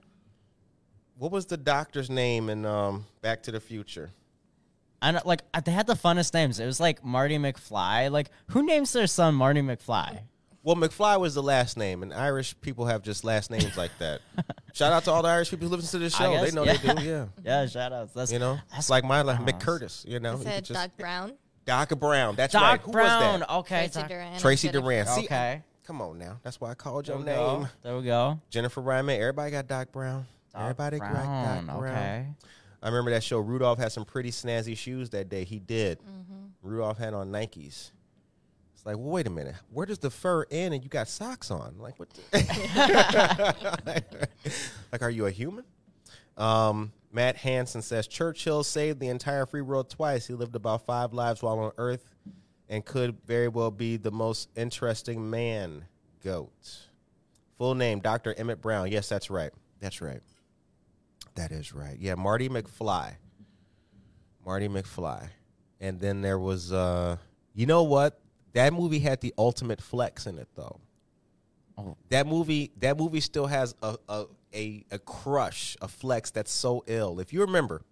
What was the doctor's name in um Back to the Future? I know, like they had the funnest names. It was like Marty McFly. Like who names their son Marty McFly? Well, McFly was the last name, and Irish people have just last names like that. Shout out to all the Irish people who listen to this I show. They know yeah. they do. Yeah. Yeah, shout outs. That's You know, that's like my like McCurtis. You know, I You said just- Doc Brown. Doc Brown. That's Doc right. Who Brown. was that? Okay, Tracy Doc- Duran. Tracy Jennifer- Duran. See, Okay, come on now. That's why I called your we name. go. There we go. Jennifer Ryman. Everybody got Doc Brown. Doc Everybody got Brown. Doc Brown. Okay. I remember that show. Rudolph had some pretty snazzy shoes that day. He did. Mm-hmm. Rudolph had on Nikes. It's like, well, wait a minute. Where does the fur end and you got socks on? Like, what? the- like, are you a human? Um, Matt Hansen says Churchill saved the entire free world twice. He lived about five lives while on Earth and could very well be the most interesting man. Goat. Full name, Dr. Emmett Brown. Yes, that's right. That's right. That is right. Yeah, Marty McFly. Marty McFly. And then there was uh you know what? That movie had the ultimate flex in it though. Oh. That movie that movie still has a a, a a crush, a flex that's so ill. If you remember.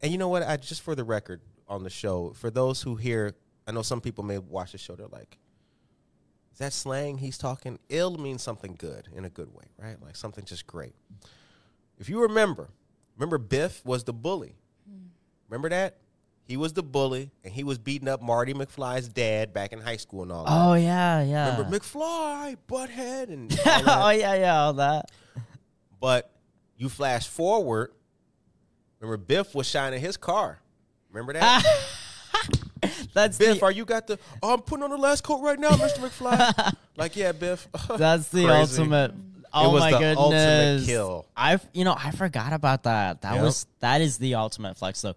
And you know what? I just for the record on the show, for those who hear I know some people may watch the show, they're like, is that slang he's talking? Ill means something good in a good way, right? Like something just great. If you remember, remember Biff was the bully. Remember that? He was the bully, and he was beating up Marty McFly's dad back in high school and all that. Oh yeah, yeah. Remember McFly, butthead, and oh yeah, yeah, all that. But you flash forward. Remember, Biff was shining his car. Remember that? That's Biff, the are you got the? Oh, I'm putting on the last coat right now, Mr. McFly. like, yeah, Biff. that's the ultimate. Oh was my goodness! ultimate kill. I you know I forgot about that. That Yep. was that is the ultimate flex though.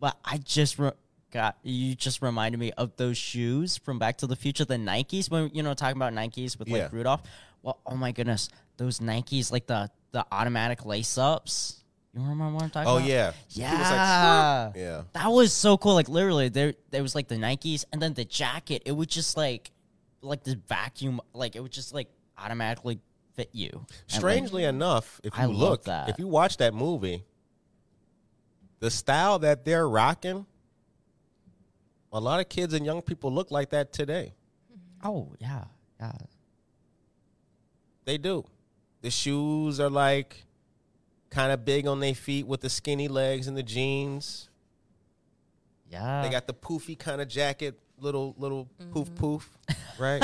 But I just re- got you just reminded me of those shoes from Back to the Future, the Nikes. When you know talking about Nikes with like Yeah. Rudolph. Well, oh my goodness, those Nikes like the the automatic lace ups. You remember what I'm talking Oh about? yeah. He was like, Yeah. yeah. That was so cool. Like literally, there there was like the Nikes, and then the jacket. It would just like, like the vacuum. Like it would just like automatically fit you. And, like, Strangely enough, if you I look, that. if you watch that movie, the style that they're rocking, a lot of kids and young people look like that today. Mm-hmm. oh yeah, yeah, They do. The shoes are like kind of big on their feet with the skinny legs and the jeans. yeah. They got the poofy kind of jacket, little little poof mm-hmm. poof, right?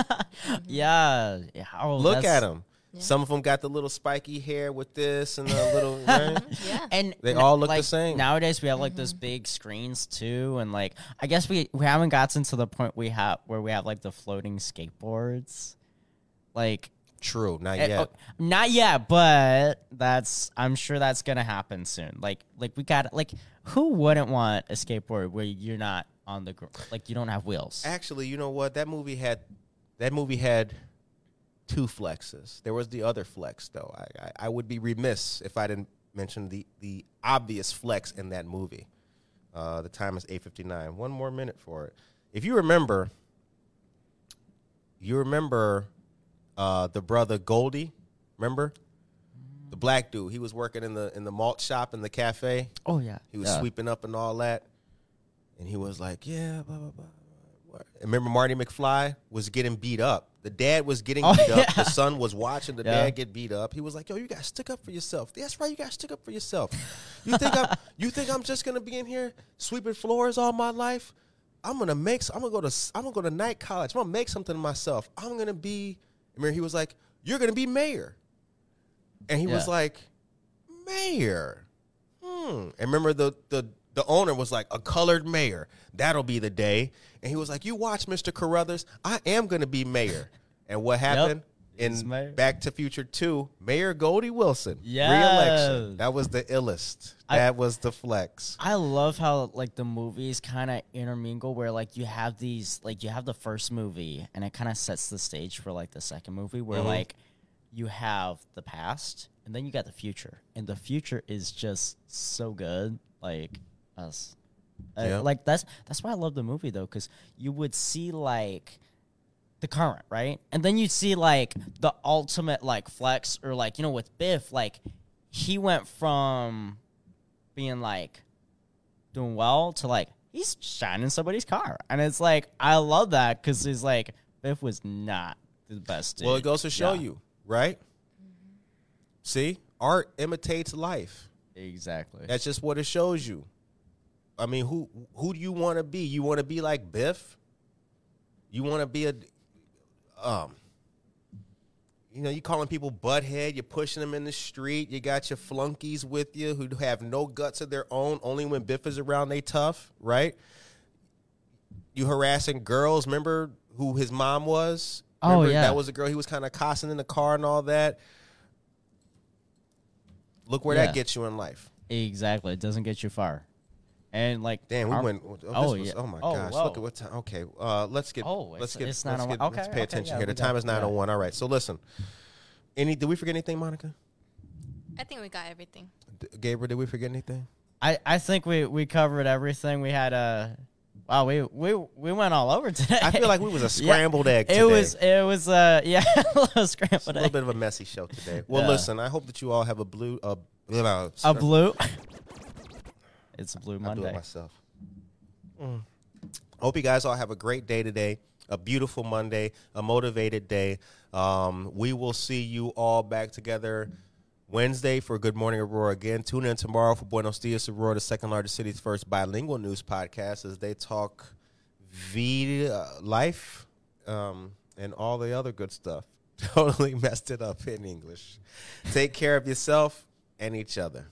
yeah. yeah. Oh, Look at them. Some of them got the little spiky hair with this and the little. right? Yeah. And They all look like, the same. Nowadays we have like those big screens too, and like I guess we we haven't gotten to the point we have where we have like the floating skateboards, like True, not eh, yet. oh, not yet, but that's I'm sure that's gonna happen soon. Like like we got like who wouldn't want a skateboard where you're not on the gr- like you don't have wheels? Actually, you know what? That movie had that movie had two flexes. There was the other flex though. I, I, I would be remiss if I didn't mention the the obvious flex in that movie. Uh, the time is eight fifty nine. One more minute for it. If you remember, you remember uh, the brother Goldie. Remember the black dude? He was working in the in the malt shop in the cafe. Oh yeah, He was yeah. sweeping up and all that. And he was like, yeah, blah, blah, blah. Remember Marty McFly was getting beat up. The dad was getting Oh, beat up. The son was watching the Yeah. dad get beat up. He was like, yo, you gotta stick up for yourself. That's right, you gotta stick up for yourself. You think I'm you think I'm just gonna be in here sweeping floors all my life? I'm gonna make I'm gonna go to I'm gonna go to night college. I'm gonna make something of myself. I'm gonna be remember he was like, You're gonna be mayor. And he was Yeah. like, Mayor. Hmm. And remember the the the owner was like a colored mayor. That'll be the day. And he was like, "You watch, Mister Carruthers. I am going to be mayor." And what happened He's in. Back to Future Two? Mayor Goldie Wilson, yeah, re-election. That was the illest. I- that was the flex. I love how like the movies kind of intermingle where like you have these like you have the first movie and it kind of sets the stage for like the second movie where Mhm. like you have the past and then you got the future and the future is just so good like us uh, Yeah. like that's that's why I love the movie though cuz you would see like the current, right? And then you'd see like the ultimate like flex or like, you know, with Biff, like he went from being like doing well to like he's shining somebody's car. And it's like I love that because he's like Biff was not the best dude. Well, it goes to show Yeah, you, right? See, art imitates life. Exactly. That's just what it shows you. I mean, who who do you want to be? You want to be like Biff? You want to be a um you know, you calling people butthead, you're pushing them in the street, you got your flunkies with you who have no guts of their own, only when Biff is around they tough, right? You harassing girls, remember who his mom was? Oh, yeah. That was a girl he was kind of cussing in the car and all that. Look where Yeah. that gets you in life. Exactly. It doesn't get you far. And like Damn, we went. Oh, this Oh, was, yeah. oh my Oh, gosh! whoa. Look at what time. Okay, uh, let's get. Oh, let's it's- get. it's let's, 9:01. get let's pay okay, attention yeah, here. The time is yeah. nine oh one. All right. So listen. Any? Did we forget anything, Monica? I think we got everything. D- Gabriel, did we forget anything? I, I think we, we covered everything. We had a wow. We we we went all over today. I feel like we was a Yeah, scrambled egg. It was it was uh yeah a little It's a little egg. bit of a messy show today. Well, Yeah. listen. I hope that you all have a blue. Uh, you know, A blue. It's a blue I do Monday. it myself. Mm. Hope you guys all have a great day today. A beautiful Monday, a motivated day. Um, we will see you all back together Wednesday for Good Morning Aurora again. Tune in tomorrow for Buenos Dias Aurora, the second largest city's first bilingual news podcast, as they talk V uh, life um, and all the other good stuff. Totally messed it up in English. Take care of yourself and each other.